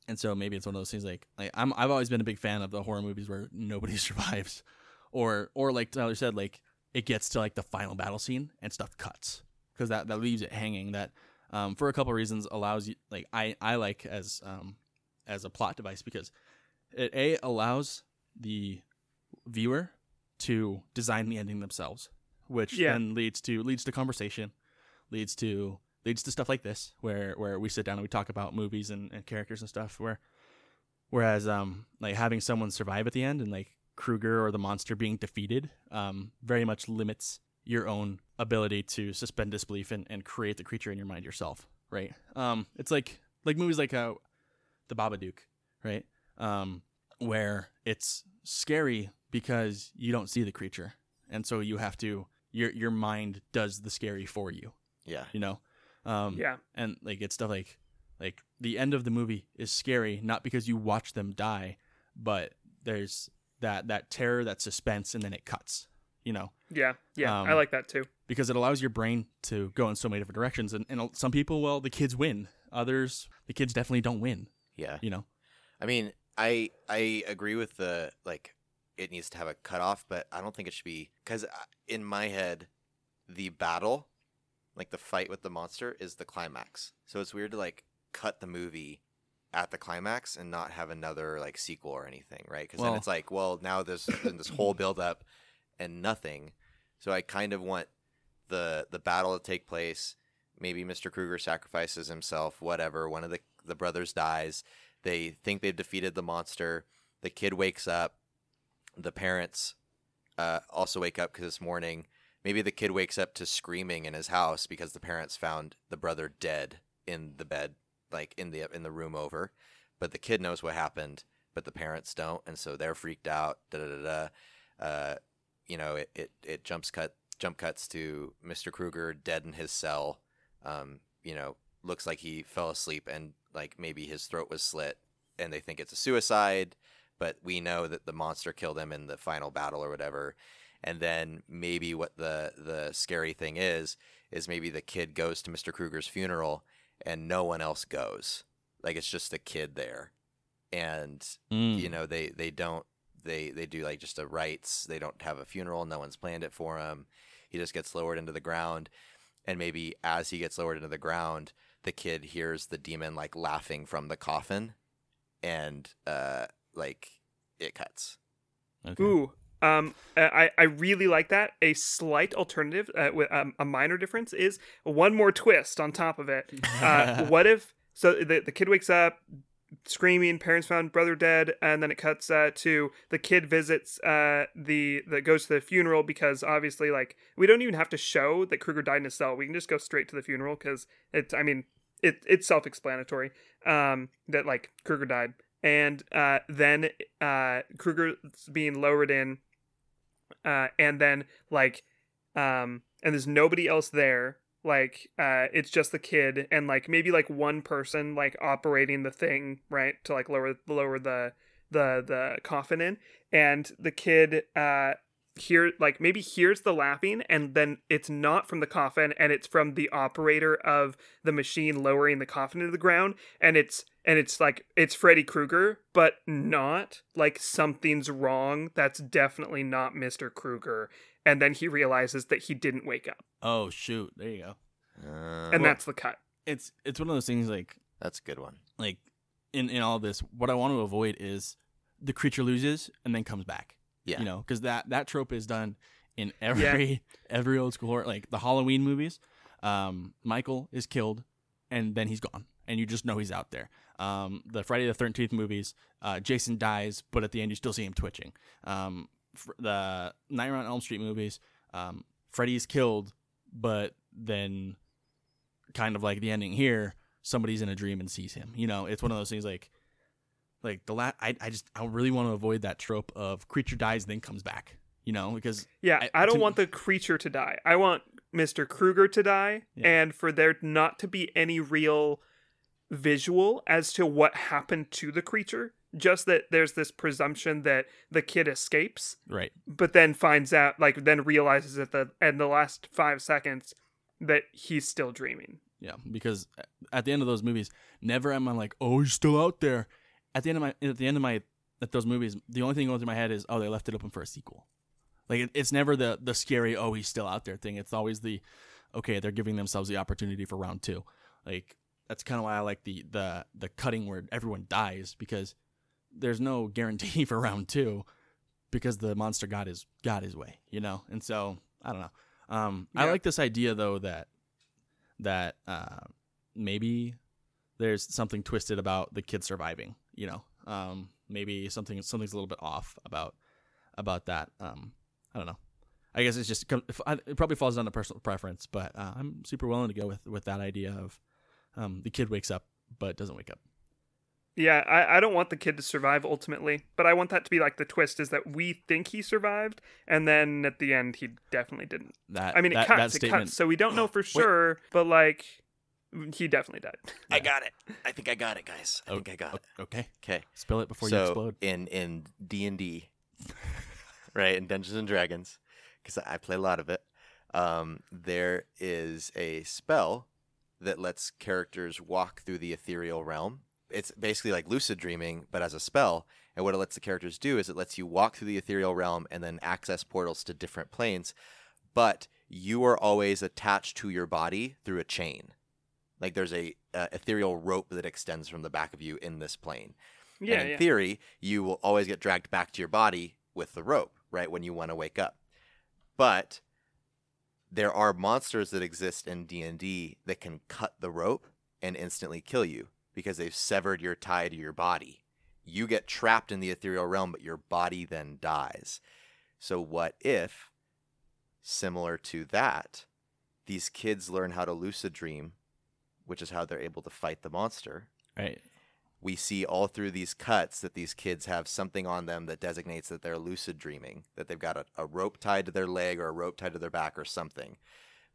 and so maybe it's one of those things like like I'm I've always been a big fan of the horror movies where nobody [laughs] survives or or like Tyler said like it gets to like the final battle scene and stuff cuts because that that leaves it hanging that um, for a couple of reasons allows you like I I like as um as a plot device because it a allows the viewer to design the ending themselves which Yeah. then leads to leads to conversation leads to leads to stuff like this where where we sit down and we talk about movies and, and characters and stuff where whereas um like having someone survive at the end and like Krueger or the monster being defeated um very much limits your own ability to suspend disbelief and, and create the creature in your mind yourself right? Um it's like like movies like uh the Babadook right? Um where it's scary because you don't see the creature. And so you have to your your mind does the scary for you Yeah. you know? Um yeah. and like it's stuff like like the end of the movie is scary not because you watch them die but there's that that terror that suspense and then it cuts you know Yeah. Yeah. Um, I like that too. because it allows your brain to go in so many different directions and, and some people well the kids win others the kids definitely don't win Yeah. you know I mean, I I agree with the like it needs to have a cutoff, but I don't think it should be because in my head, the battle, like the fight with the monster, is the climax. So it's weird to like cut the movie at the climax and not have another like sequel or anything, right? Because then it's like, well, now there's been this whole build up and nothing. So I kind of want the the battle to take place. Maybe Mr. Krueger sacrifices himself, whatever. One of the the brothers dies. They think they've defeated the monster. The kid wakes up. The parents uh, also wake up because it's morning. Maybe the kid wakes up to screaming in his house because the parents found the brother dead in the bed, like in the in the room over. But the kid knows what happened, but the parents don't, and so they're freaked out. Da da da da. Uh, you know, it, it it jumps cut jump cuts to Mr. Krueger dead in his cell. Um, you know, looks like he fell asleep and like maybe his throat was slit, and they think it's a suicide. But we know that the monster killed him in the final battle or whatever. And then maybe what the the scary thing is is maybe the kid goes to Mr. Krueger's funeral and no one else goes. Like it's just the kid there, and Mm. you know they they don't they they do like just a rites they don't have a funeral no one's planned it for him he just gets lowered into the ground and maybe as he gets lowered into the ground the kid hears the demon like laughing from the coffin and uh like it cuts okay. Ooh, Um, I I really like that. A slight alternative, uh, with um, a minor difference, is one more twist on top of it. [laughs] Uh, what if so the the kid wakes up screaming, parents found brother dead, and then it cuts uh, to the kid visits uh, the that goes to the funeral because obviously like we don't even have to show that Krueger died in a cell. We can just go straight to the funeral because it's I mean it it's self explanatory um, that like Krueger died, and uh, then uh, Krueger's being lowered in, uh, and then like um, and there's nobody else there like uh it's just the kid and like maybe like one person like operating the thing right to like lower lower the the the coffin in and the kid uh hear like maybe hears the laughing and then it's not from the coffin and it's from the operator of the machine lowering the coffin into the ground and it's and it's like it's Freddy Krueger but not like something's wrong that's definitely not Mr. Krueger and then he realizes that he didn't wake up Oh shoot, there you go. Uh, and Well- that's the cut It's it's one of those things like that's a good one. like in in all this. What I want to avoid is the creature loses and then comes back. Yeah. you know, because that that trope is done in every [laughs] every old school horror, like the Halloween movies. Um, Michael is killed, and then he's gone, and you just know he's out there. Um, the Friday the Thirteenth movies, uh, Jason dies, but at the end you still see him twitching. Um, fr- the Nightmare on Elm Street movies, um, Freddy's killed, but then kind of like the ending here, somebody's in a dream and sees him. You know, it's one of those things like like the last I, I just I really want to avoid that trope of creature dies then comes back. You know, because Yeah, I- I, don't to- want the creature to die. I want Mr. Krueger to die Yeah. and for there not to be any real visual as to what happened to the creature. Just that there's this presumption that the kid escapes, right. but then finds out, like, then realizes at the in the last five seconds that he's still dreaming. Yeah, because at the end of those movies, never am I like, "Oh, he's still out there." At the end of my at the end of my at those movies, the only thing going through my head is, "Oh, they left it open for a sequel." Like it, it's never the the scary, "Oh, he's still out there" thing. It's always the, "Okay, they're giving themselves the opportunity for round 2." Like that's kind of why I like the the the cutting where everyone dies because there's no guarantee [laughs] for round 2 because the monster got his got his way, you know. And so, I don't know. Um I like this idea though that that uh, maybe there's something twisted about the kid surviving. You know, um, maybe something something's a little bit off about about that. Um, I don't know. I guess it's just it probably falls down to personal preference, but uh, I'm super willing to go with with that idea of um, the kid wakes up but doesn't wake up. Yeah, I, I don't want the kid to survive ultimately, but I want that to be like the twist is that we think he survived, and then at the end he definitely didn't. That I mean, it cuts, that it statement. cuts, so we don't know for sure, but like, he definitely died. I got it. I think I got it, guys. I think I got it. Okay, Okay. spill it before so you explode. in in D and D, [laughs] right in Dungeons and Dragons, because I play a lot of it. Um, there is a spell that lets characters walk through the ethereal realm. It's basically like lucid dreaming, but as a spell. And what it lets the characters do is it lets you walk through the ethereal realm and then access portals to different planes. But you are always attached to your body through a chain. Like there's a uh, ethereal rope that extends from the back of you in this plane. Yeah, and in yeah. theory, you will always get dragged back to your body with the rope, right? When you want to wake up. But there are monsters that exist in D&D that can cut the rope and instantly kill you because they've severed your tie to your body. You get trapped in the ethereal realm, but your body then dies. So what if similar to that, these kids learn how to lucid dream, which is how they're able to fight the monster right. we see all through these cuts that these kids have something on them that designates that they're lucid dreaming, that they've got a, a rope tied to their leg or a rope tied to their back or something.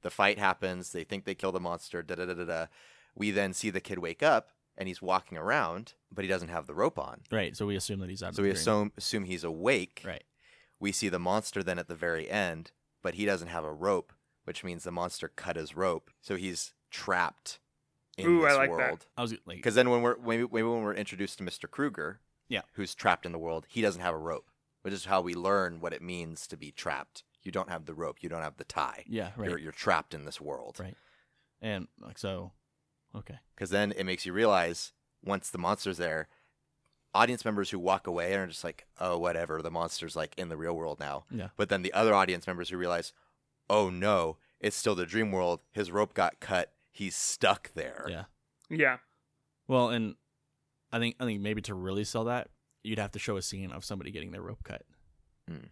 The fight happens, they think they kill the monster, da da da da da. We then see the kid wake up and he's walking around, but he doesn't have the rope on. Right. So we assume that he's out. So of we the dream. assume assume he's awake. Right. We see the monster then at the very end, but he doesn't have a rope, which means the monster cut his rope. So he's trapped in Ooh, I this like that. world. I was like, Because then when we're maybe, maybe when we're introduced to Mr. Krueger, Yeah. who's trapped in the world, he doesn't have a rope, which is how we learn what it means to be trapped. You don't have the rope, you don't have the tie. yeah, right. You're you're trapped in this world. Right. And like so, okay. Because then it makes you realize once the monster's there, audience members who walk away are just like, oh, whatever, the monster's like in the real world now. Yeah. But then the other audience members who realize, oh no, it's still the dream world. His rope got cut. He's stuck there. Yeah. Yeah. Well, and I think I think maybe to really sell that, you'd have to show a scene of somebody getting their rope cut. Hmm.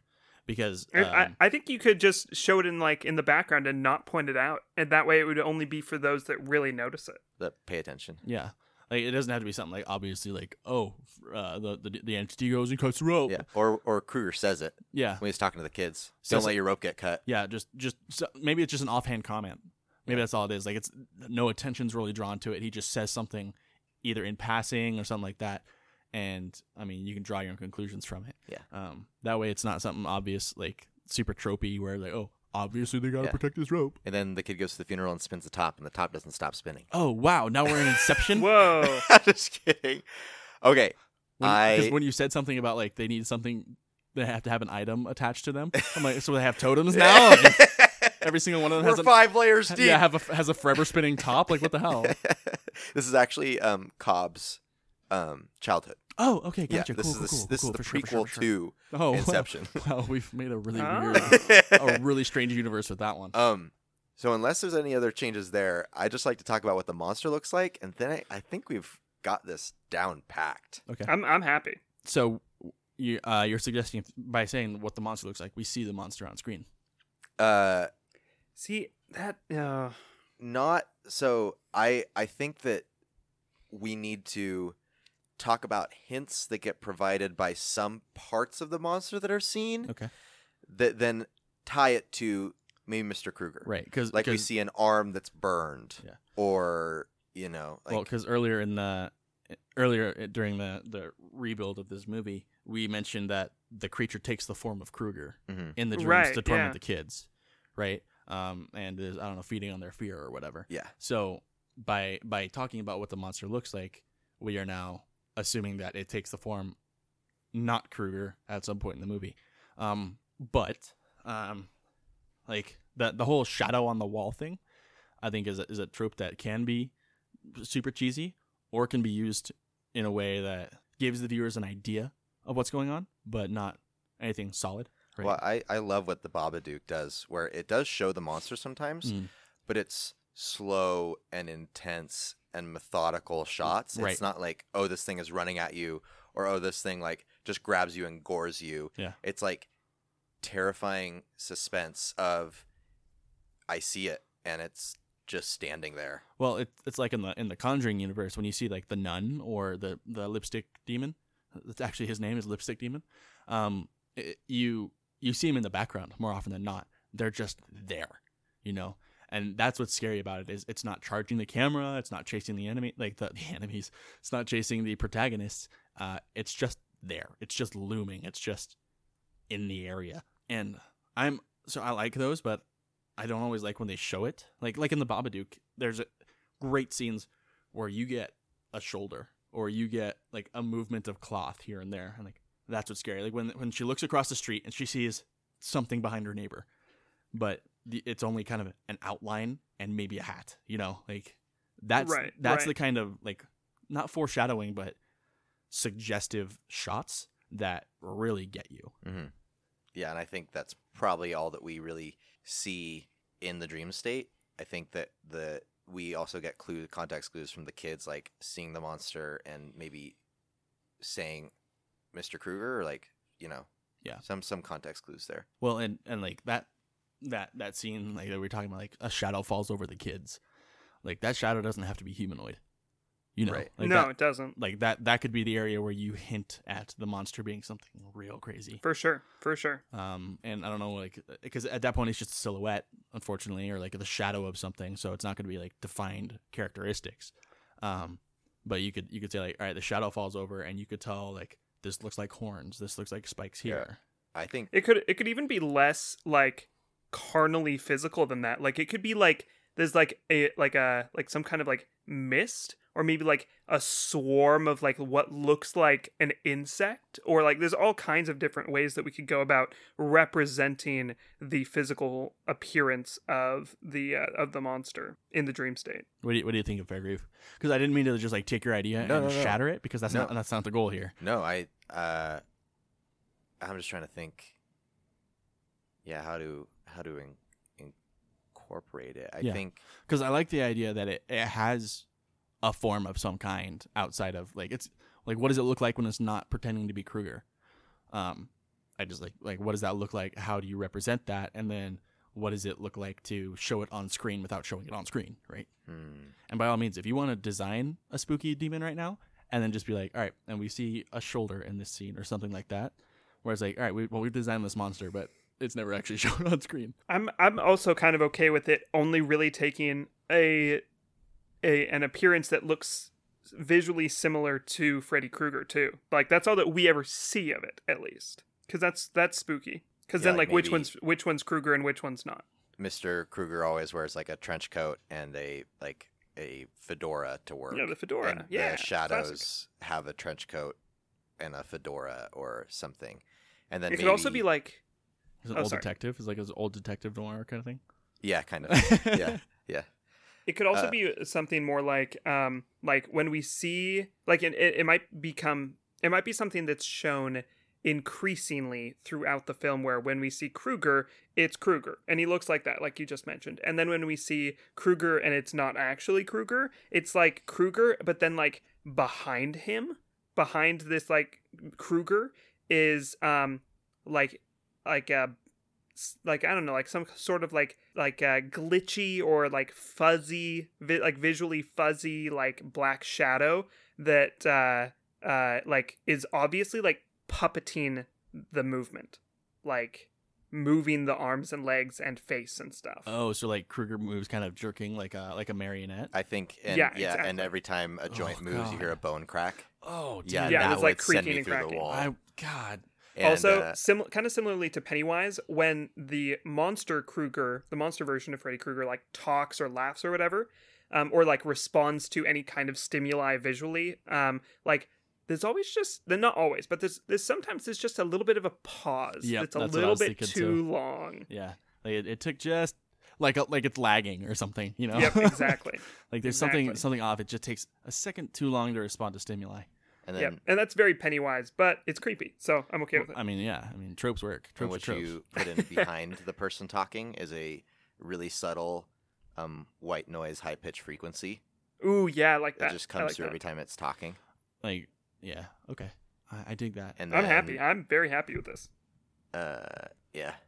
Because And I, um, I think you could just show it in like in the background and not point it out, and that way it would only be for those that really notice it. That pay attention. yeah, like it doesn't have to be something like obviously like oh uh, the, the the entity goes and cuts the rope. Yeah. Or or Krueger says it yeah, when he's talking to the kids. Says Don't let it. your rope get cut. yeah. Just just so, maybe it's just an offhand comment. Maybe that's all it is. Like it's no attention's really drawn to it. He just says something either in passing or something like that. And I mean, you can draw your own conclusions from it. Yeah. Um, that way, it's not something obvious like super tropey where like, oh, obviously they gotta Yeah. protect this rope. And then the kid goes to the funeral and spins the top, and the top doesn't stop spinning. Oh wow! Now we're in Inception. [laughs] Whoa. [laughs] just kidding. Okay. When, I- because when you said something about like they need something, they have to have an item attached to them. I'm like, so they have totems now. [laughs] Every single one of them We're has a five layers deep. yeah, have a has a forever spinning top. Like what the hell? this is actually um, Cobb's um, childhood. Oh, okay, Yeah, gotcha. this cool, is cool, the, cool, this cool, is the sure, prequel sure, sure. to oh, [laughs] wow. Inception. [laughs] Wow, we've made a really weird, [laughs] a really strange universe with that one. um, so unless there's any other changes there, I just like to talk about what the monster looks like, and then I, I think we've got this down packed. Okay, I'm I'm happy. so you uh, you're suggesting by saying what the monster looks like, we see the monster on screen. Uh, See that? Uh, not so. I I think that we need to talk about hints that get provided by some parts of the monster that are seen Okay, that then tie it to maybe Mr. Krueger. right? Because Like we see an arm that's burned. Yeah. Or, you know, like well, because earlier in the earlier during the the rebuild of this movie, we mentioned that the creature takes the form of Krueger Mhm. in the dreams Right, to torment yeah. the kids, right? Um, and is I don't know feeding on their fear or whatever. Yeah. So by by talking about what the monster looks like, we are now assuming that it takes the form not Krueger at some point in the movie. Um, but um, like the the whole shadow on the wall thing, I think is a, is a trope that can be super cheesy or can be used in a way that gives the viewers an idea of what's going on, but not anything solid. Right? Well, I, I love what the Babadook does, where it does show the monster sometimes, Mm. but it's slow and intense and methodical shots. Right. It's not like, oh, this thing is running at you, or oh, this thing like just grabs you and gores you. Yeah. It's like terrifying suspense of I see it and it's just standing there. Well, it, it's like in the in the Conjuring universe when you see like the nun or the the lipstick demon. That's actually his name is lipstick demon. Um, it, you you see him in the background more often than not. They're just there, you know. And that's what's scary about it is it's not charging the camera, it's not chasing the enemy like the, [laughs] the enemies, it's not chasing the protagonists. Uh, it's just there. It's just looming. It's just in the area. And I'm so I like those, but I don't always like when they show it. Like like in the Babadook, there's a, great scenes where you get a shoulder or you get like a movement of cloth here and there, and like that's what's scary. Like when when she looks across the street and she sees something behind her neighbor, but it's only kind of an outline and maybe a hat. You know, like that's Right, that's right. the kind of like not foreshadowing, but suggestive shots that really get you. Mm-hmm. Yeah, and I think that's probably all that we really see in the dream state. I think that the we also get clue context clues from the kids, like seeing the monster and maybe saying Mr. Krueger, or like you know, Yeah. some some context clues there. Well, and and like that that that scene like that we are talking about, like a shadow falls over the kids. Like that shadow doesn't have to be humanoid. You know, Right. like no, that, it doesn't. like that that could be the area where you hint at the monster being something real crazy. For sure. For sure. Um, and I don't know, like, because at that point it's just a silhouette, unfortunately, or like the shadow of something, so it's not going to be like defined characteristics. Um, but you could you could say like, all right, the shadow falls over, and you could tell like this looks like horns, this looks like spikes Yeah. here. I think It could it could even be less like carnally physical than that. Like it could be like there's like a like a like some kind of like mist or maybe like a swarm of like what looks like an insect or like there's all kinds of different ways that we could go about representing the physical appearance of the uh, of the monster in the dream state. What do you, what do you think of Fairgrieve? Because I didn't mean to just like take your idea No, and no, no. shatter it because that's No. not that's not the goal here. No, I uh I'm just trying to think yeah, how to how to in, incorporate it. I Yeah. think Because I like the idea that it, it has a form of some kind outside of like it's like what does it look like when it's not pretending to be Krueger? Um, I just like like what does that look like? How do you represent that? And then what does it look like to show it on screen without showing it on screen, right? hmm, And by all means, if you want to design a spooky demon right now, and then just be like, all right, and we see a shoulder in this scene or something like that, where it's like, all right, we, well, we've designed this monster, but it's never actually [laughs] shown on screen. I'm I'm also kind of okay with it only really taking a a an appearance that looks visually similar to Freddy Krueger too. Like that's all that we ever see of it at least. Cuz that's that's spooky. Cuz Yeah, then like like which one's which one's Krueger and which one's not. Mr. Krueger always wears like a trench coat and a like a fedora to work. Yeah, the fedora. And yeah. the classic. shadows have a trench coat and a fedora or something. And then It maybe, could also be like Is an Oh, old sorry. detective? Is like an old detective noir kind of thing. yeah, kind of. [laughs] yeah, yeah. It could also Uh, be something more like um like when we see like it, it, it might become it might be something that's shown increasingly throughout the film where when we see Krueger it's Krueger and he looks like that like you just mentioned and then when we see Krueger and it's not actually Krueger it's like Krueger but then like behind him behind this like Krueger is um like like a s- like I don't know, like some sort of like like uh, glitchy or like fuzzy, vi- like visually fuzzy, like black shadow that uh uh like is obviously like puppeting the movement, like moving the arms and legs and face and stuff. Oh, so like Krueger moves kind of jerking like a like a marionette. I think and Yeah, yeah, and every time a joint Oh, moves you hear a bone crack. Oh, dude. Yeah, Yeah, it's like creaking and through the cracking. wall. I God. And, also, uh, sim- kind of similarly to Pennywise, when the monster Krueger, the monster version of Freddy Krueger, like talks or laughs or whatever, um, or like responds to any kind of stimuli visually, um, like there's always just, not always, but there's there's sometimes there's just a little bit of a pause. Yep, it's a that's little bit too too. long. Yeah. Like it, it took just like a, like it's lagging or something, you know. Yep, [laughs] exactly. like there's something something off. It just takes a second too long to respond to stimuli. And then yep, and that's very Pennywise, but it's creepy, so I'm okay with it. I mean, yeah. I mean, tropes work. Tropes are what tropes. you put in [laughs] behind the person talking is a really subtle um, white noise, high pitch frequency Ooh, yeah, I like that that. just comes like through that. every time it's talking. Like, yeah. Okay. I, I dig that. And I'm happy. I'm very happy with this. Uh, yeah, W-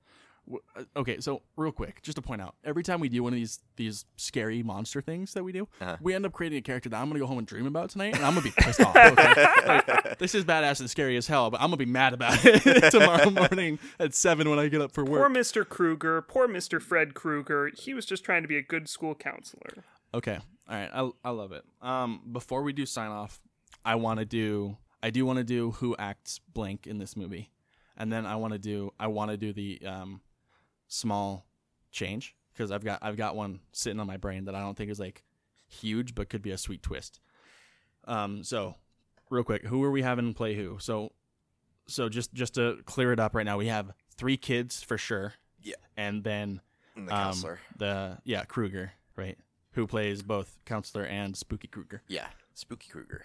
Okay, so real quick, just to point out, every time we do one of these these scary monster things that we do, Uh-huh. we end up creating a character that I'm gonna go home and dream about tonight, and I'm gonna be pissed off. Okay? [laughs] this is badass and scary as hell, but I'm gonna be mad about [laughs] it tomorrow morning at seven when I get up for work Poor. Mr. Krueger, poor Mr. Fred Krueger. He was just trying to be a good school counselor. Okay, all right, I I love it. Um, before we do sign off, I want to do I do want to do who acts blank in this movie, and then I want to do I want to do the um small change because I've got I've got one sitting on my brain that I don't think is like huge but could be a sweet twist. Um, so real quick, who are we having play who? So so just just to clear it up right now, we have three kids for sure. Yeah. and then and the um, counselor. the yeah Krueger, right? Who plays both counselor and Spooky Krueger? Yeah, Spooky Krueger.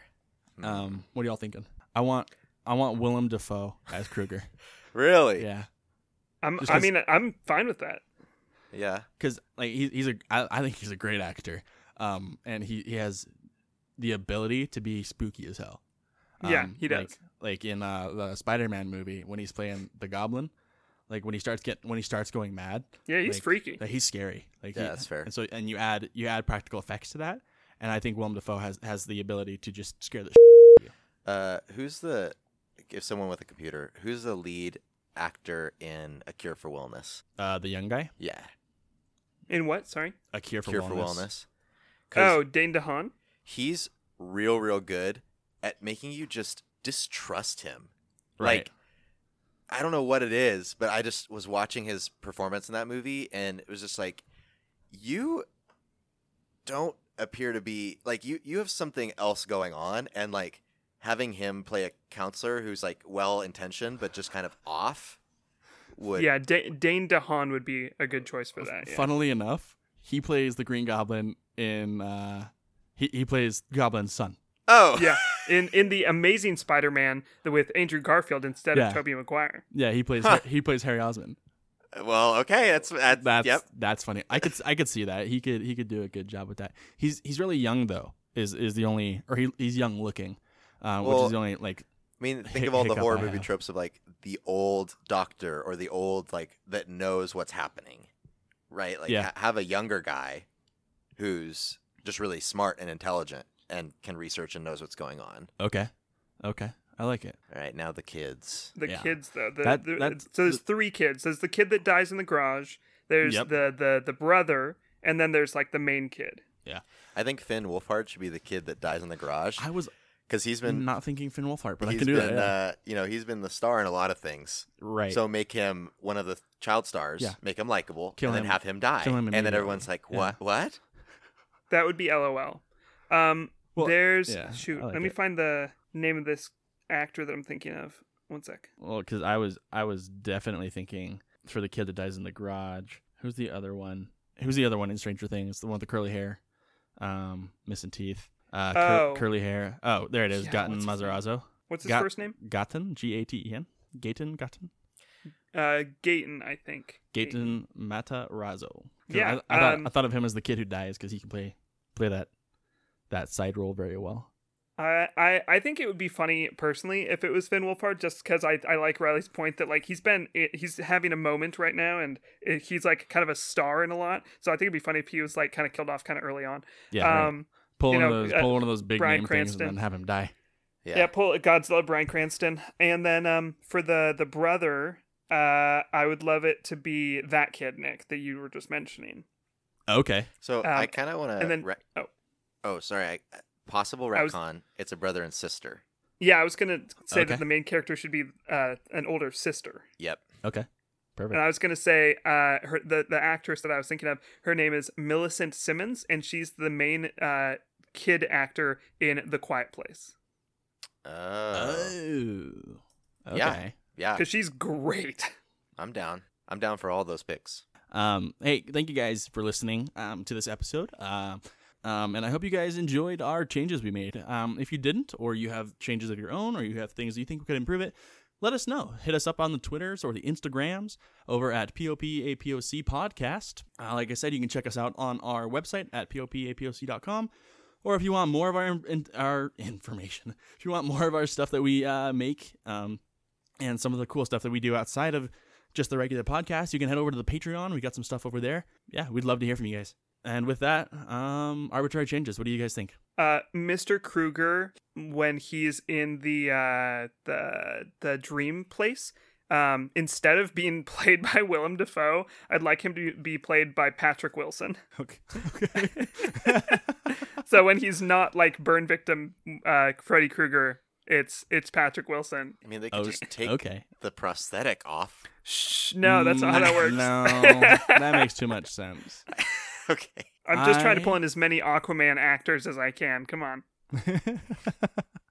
Hmm. Um, what are y'all thinking? I want I want Willem Dafoe as Krueger. [laughs] really? yeah, I'm, Just I 'cause- mean, I'm fine with that. Yeah. because like he, he's a I, I think he's a great actor. Um, and he he has the ability to be spooky as hell. Yeah, Um, he does. Like, like in uh, the Spider-Man movie when he's playing the Goblin, like when he starts get when he starts going mad, Yeah, he's like, freaky. Like he's scary. Like Yeah, he- that's fair. And so and you add you add practical effects to that, and I think Willem Dafoe has has the ability to just scare the [laughs] shit Uh, who's the if someone with a computer? Who's the lead actor in A Cure for Wellness? uh, the young guy. Yeah, In what? Sorry. A cure for Cure wellness. for Wellness. 'Cause Oh, Dane DeHaan. he's real, real good at making you just distrust him. Right. Like, I don't know what it is, but I just was watching his performance in that movie, and it was just like, you don't appear to be like you you have something else going on and like having him play a counselor who's like well intentioned but just kind of off would yeah, da- Dane DeHaan would be a good choice for that. Yeah. Funnily enough, he plays the Green Goblin in. Uh, he he plays Goblin's son. oh [laughs] yeah, in in the Amazing Spider-Man with Andrew Garfield instead Yeah. of Tobey Maguire. Yeah, he plays Huh. he plays Harry Osmond. well okay that's, that's, That's yep that's funny. I could I could see that he could he could do a good job with that. He's he's really young though. Is is the only or he he's young looking, uh, which is the only like I mean, [laughs] think hic- of all the horror I movie have. tropes of like the old doctor or the old like that knows what's happening, right? Like Yeah. ha- have a younger guy who's just really smart and intelligent and can research and knows what's going on. okay, okay, I like it. All right, now the kids. The Yeah. kids though, the, That- the- that's- so there's three kids. There's the kid that dies in the garage. There's Yep. the the the brother, and then there's like the main kid. Yeah, I think Finn Wolfhard should be the kid that dies in the garage I was because he's been not thinking Finn Wolfhard, but I can do been that. yeah. uh, you know he's been the star in a lot of things. right. So make him one of the child stars. Yeah. Make him likable, Kill and him- then have him die, kill him and then everyone's like, Yeah. "What? What?" That would be LOL. Um, Well, there's yeah, shoot. Like let me find the name of this actor that I'm thinking of. One sec. Well, because I was I was definitely thinking for the kid that dies in the garage. Who's the other one? Who's the other one in Stranger Things? The one with the curly hair, um, missing teeth, uh, cur- Oh. curly hair. Oh, there it is. Yeah, Gaten what's his. What's his Got- first name? Gaten, G A T E N. Gaten, Gaten, Uh, Gayton, I think. Gaten Matarazzo. 'Cause Yeah, I, I thought um, I thought of him as the kid who dies because he can play play that that side role very well. I, I I think it would be funny personally if it was Finn Wolfhard, just because I, I like Riley's point that like he's been he's having a moment right now and he's like kind of a star in a lot. So I think it'd be funny if he was like kind of killed off kind of early on. Yeah, right. Pull you one know, of those uh, one of those big Bryan name things and then have him die. yeah. pull Godzilla, Bryan Cranston, and then um for the the brother, uh I would love it to be that kid Nick that you were just mentioning. Okay. So I Um, kind of want to. and then- Re- oh. oh, sorry. I, possible I was- It's a brother and sister. Yeah, I was gonna say Okay. that the main character should be uh an older sister. Yep. Okay. Perfect. And I was gonna say, uh, her the the actress that I was thinking of, her name is Millicent Simmonds, and she's the main uh kid actor in The Quiet Place Oh. oh. Okay. Yeah. yeah. because she's great. [laughs] I'm down. I'm down for all those picks. Um, hey, thank you guys for listening um, to this episode. Um, um, and I hope you guys enjoyed our changes we made. Um, if you didn't, or you have changes of your own, or you have things you think we could improve it, let us know. Hit us up on the Twitters or the Instagrams over at POPAPOC Podcast. Uh, like I said, you can check us out on our website at POPAPOC.com. Or if you want more of our in, our information, [laughs] if you want more of our stuff that we uh, make, um, and some of the cool stuff that we do outside of just the regular podcast, you can head over to the Patreon. We got some stuff over there. Yeah, we'd love to hear from you guys. And with that, um, arbitrary changes. What do you guys think? Uh, Mr. Krueger when he's in the uh the the dream place. Um, instead of being [laughs] played by Willem Dafoe, I'd like him to be played by Patrick Wilson. [laughs] Okay. Okay. [laughs] So when he's not like burn victim uh, Freddy Krueger, it's it's Patrick Wilson. I mean, they could Oh, just take okay. the prosthetic off. Shh, no, that's not how that works. No, that makes too much sense. [laughs] okay. I'm just trying to pull in as many Aquaman actors as I can. Come on. [laughs]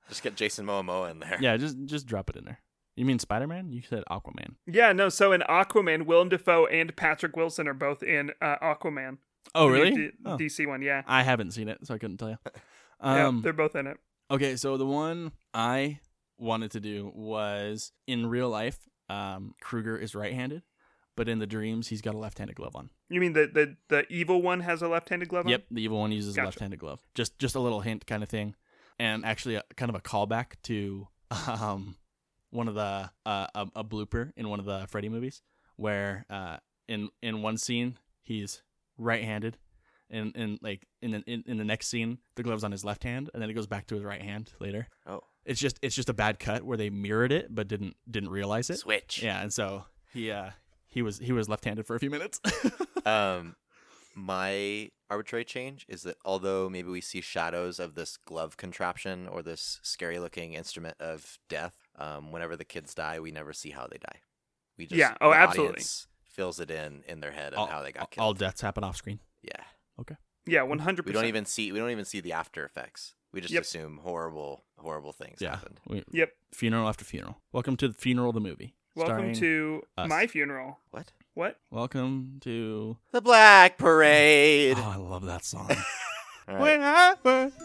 Just get Jason Momoa in there. yeah, just just drop it in there. You mean Spider Man? You said Aquaman. Yeah, no. So in Aquaman, Willem Dafoe and Patrick Wilson are both in uh, Aquaman. Oh, The really? D- Oh. DC one, yeah. I haven't seen it, so I couldn't tell you. [laughs] yeah, Um, they're both in it. Okay, so the one I wanted to do was in real life, um, Krueger is right-handed, but in the dreams he's got a left-handed glove on. You mean the the, the evil one has a left-handed glove on? Yep, the evil one uses a left-handed glove. Just just a little hint kind of thing, and actually a, kind of a callback to [laughs] um one of the uh, a, a blooper in one of the Freddy movies where uh in in one scene he's right-handed. And, and like in the, in, in the next scene, the glove's on his left hand, and then it goes back to his right hand later. Oh, It's just it's just a bad cut where they mirrored it but didn't didn't realize it. switch. Yeah, and so he uh he was he was left-handed for a few minutes. [laughs] Um, my arbitrary change is that although maybe we see shadows of this glove contraption or this scary-looking instrument of death, um, whenever the kids die, we never see how they die. We just Yeah, oh, the absolutely. audience fills it in in their head of all, how they got all- killed. all deaths happen off screen. yeah. Okay. Yeah, one hundred We don't even see we don't even see the after effects. We just Yep. assume horrible horrible things Yeah. happened. We, Yep. funeral after funeral. Welcome to the funeral, the movie. Welcome starring to us. my funeral. What? What? Welcome to. The Black Parade. Oh, I love that song. [laughs] All right. I first-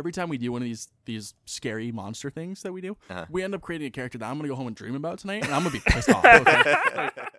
Every time we do one of these these scary monster things that we do, Uh-huh. we end up creating a character that I'm gonna go home and dream about tonight, and I'm gonna be pissed off. okay? [laughs]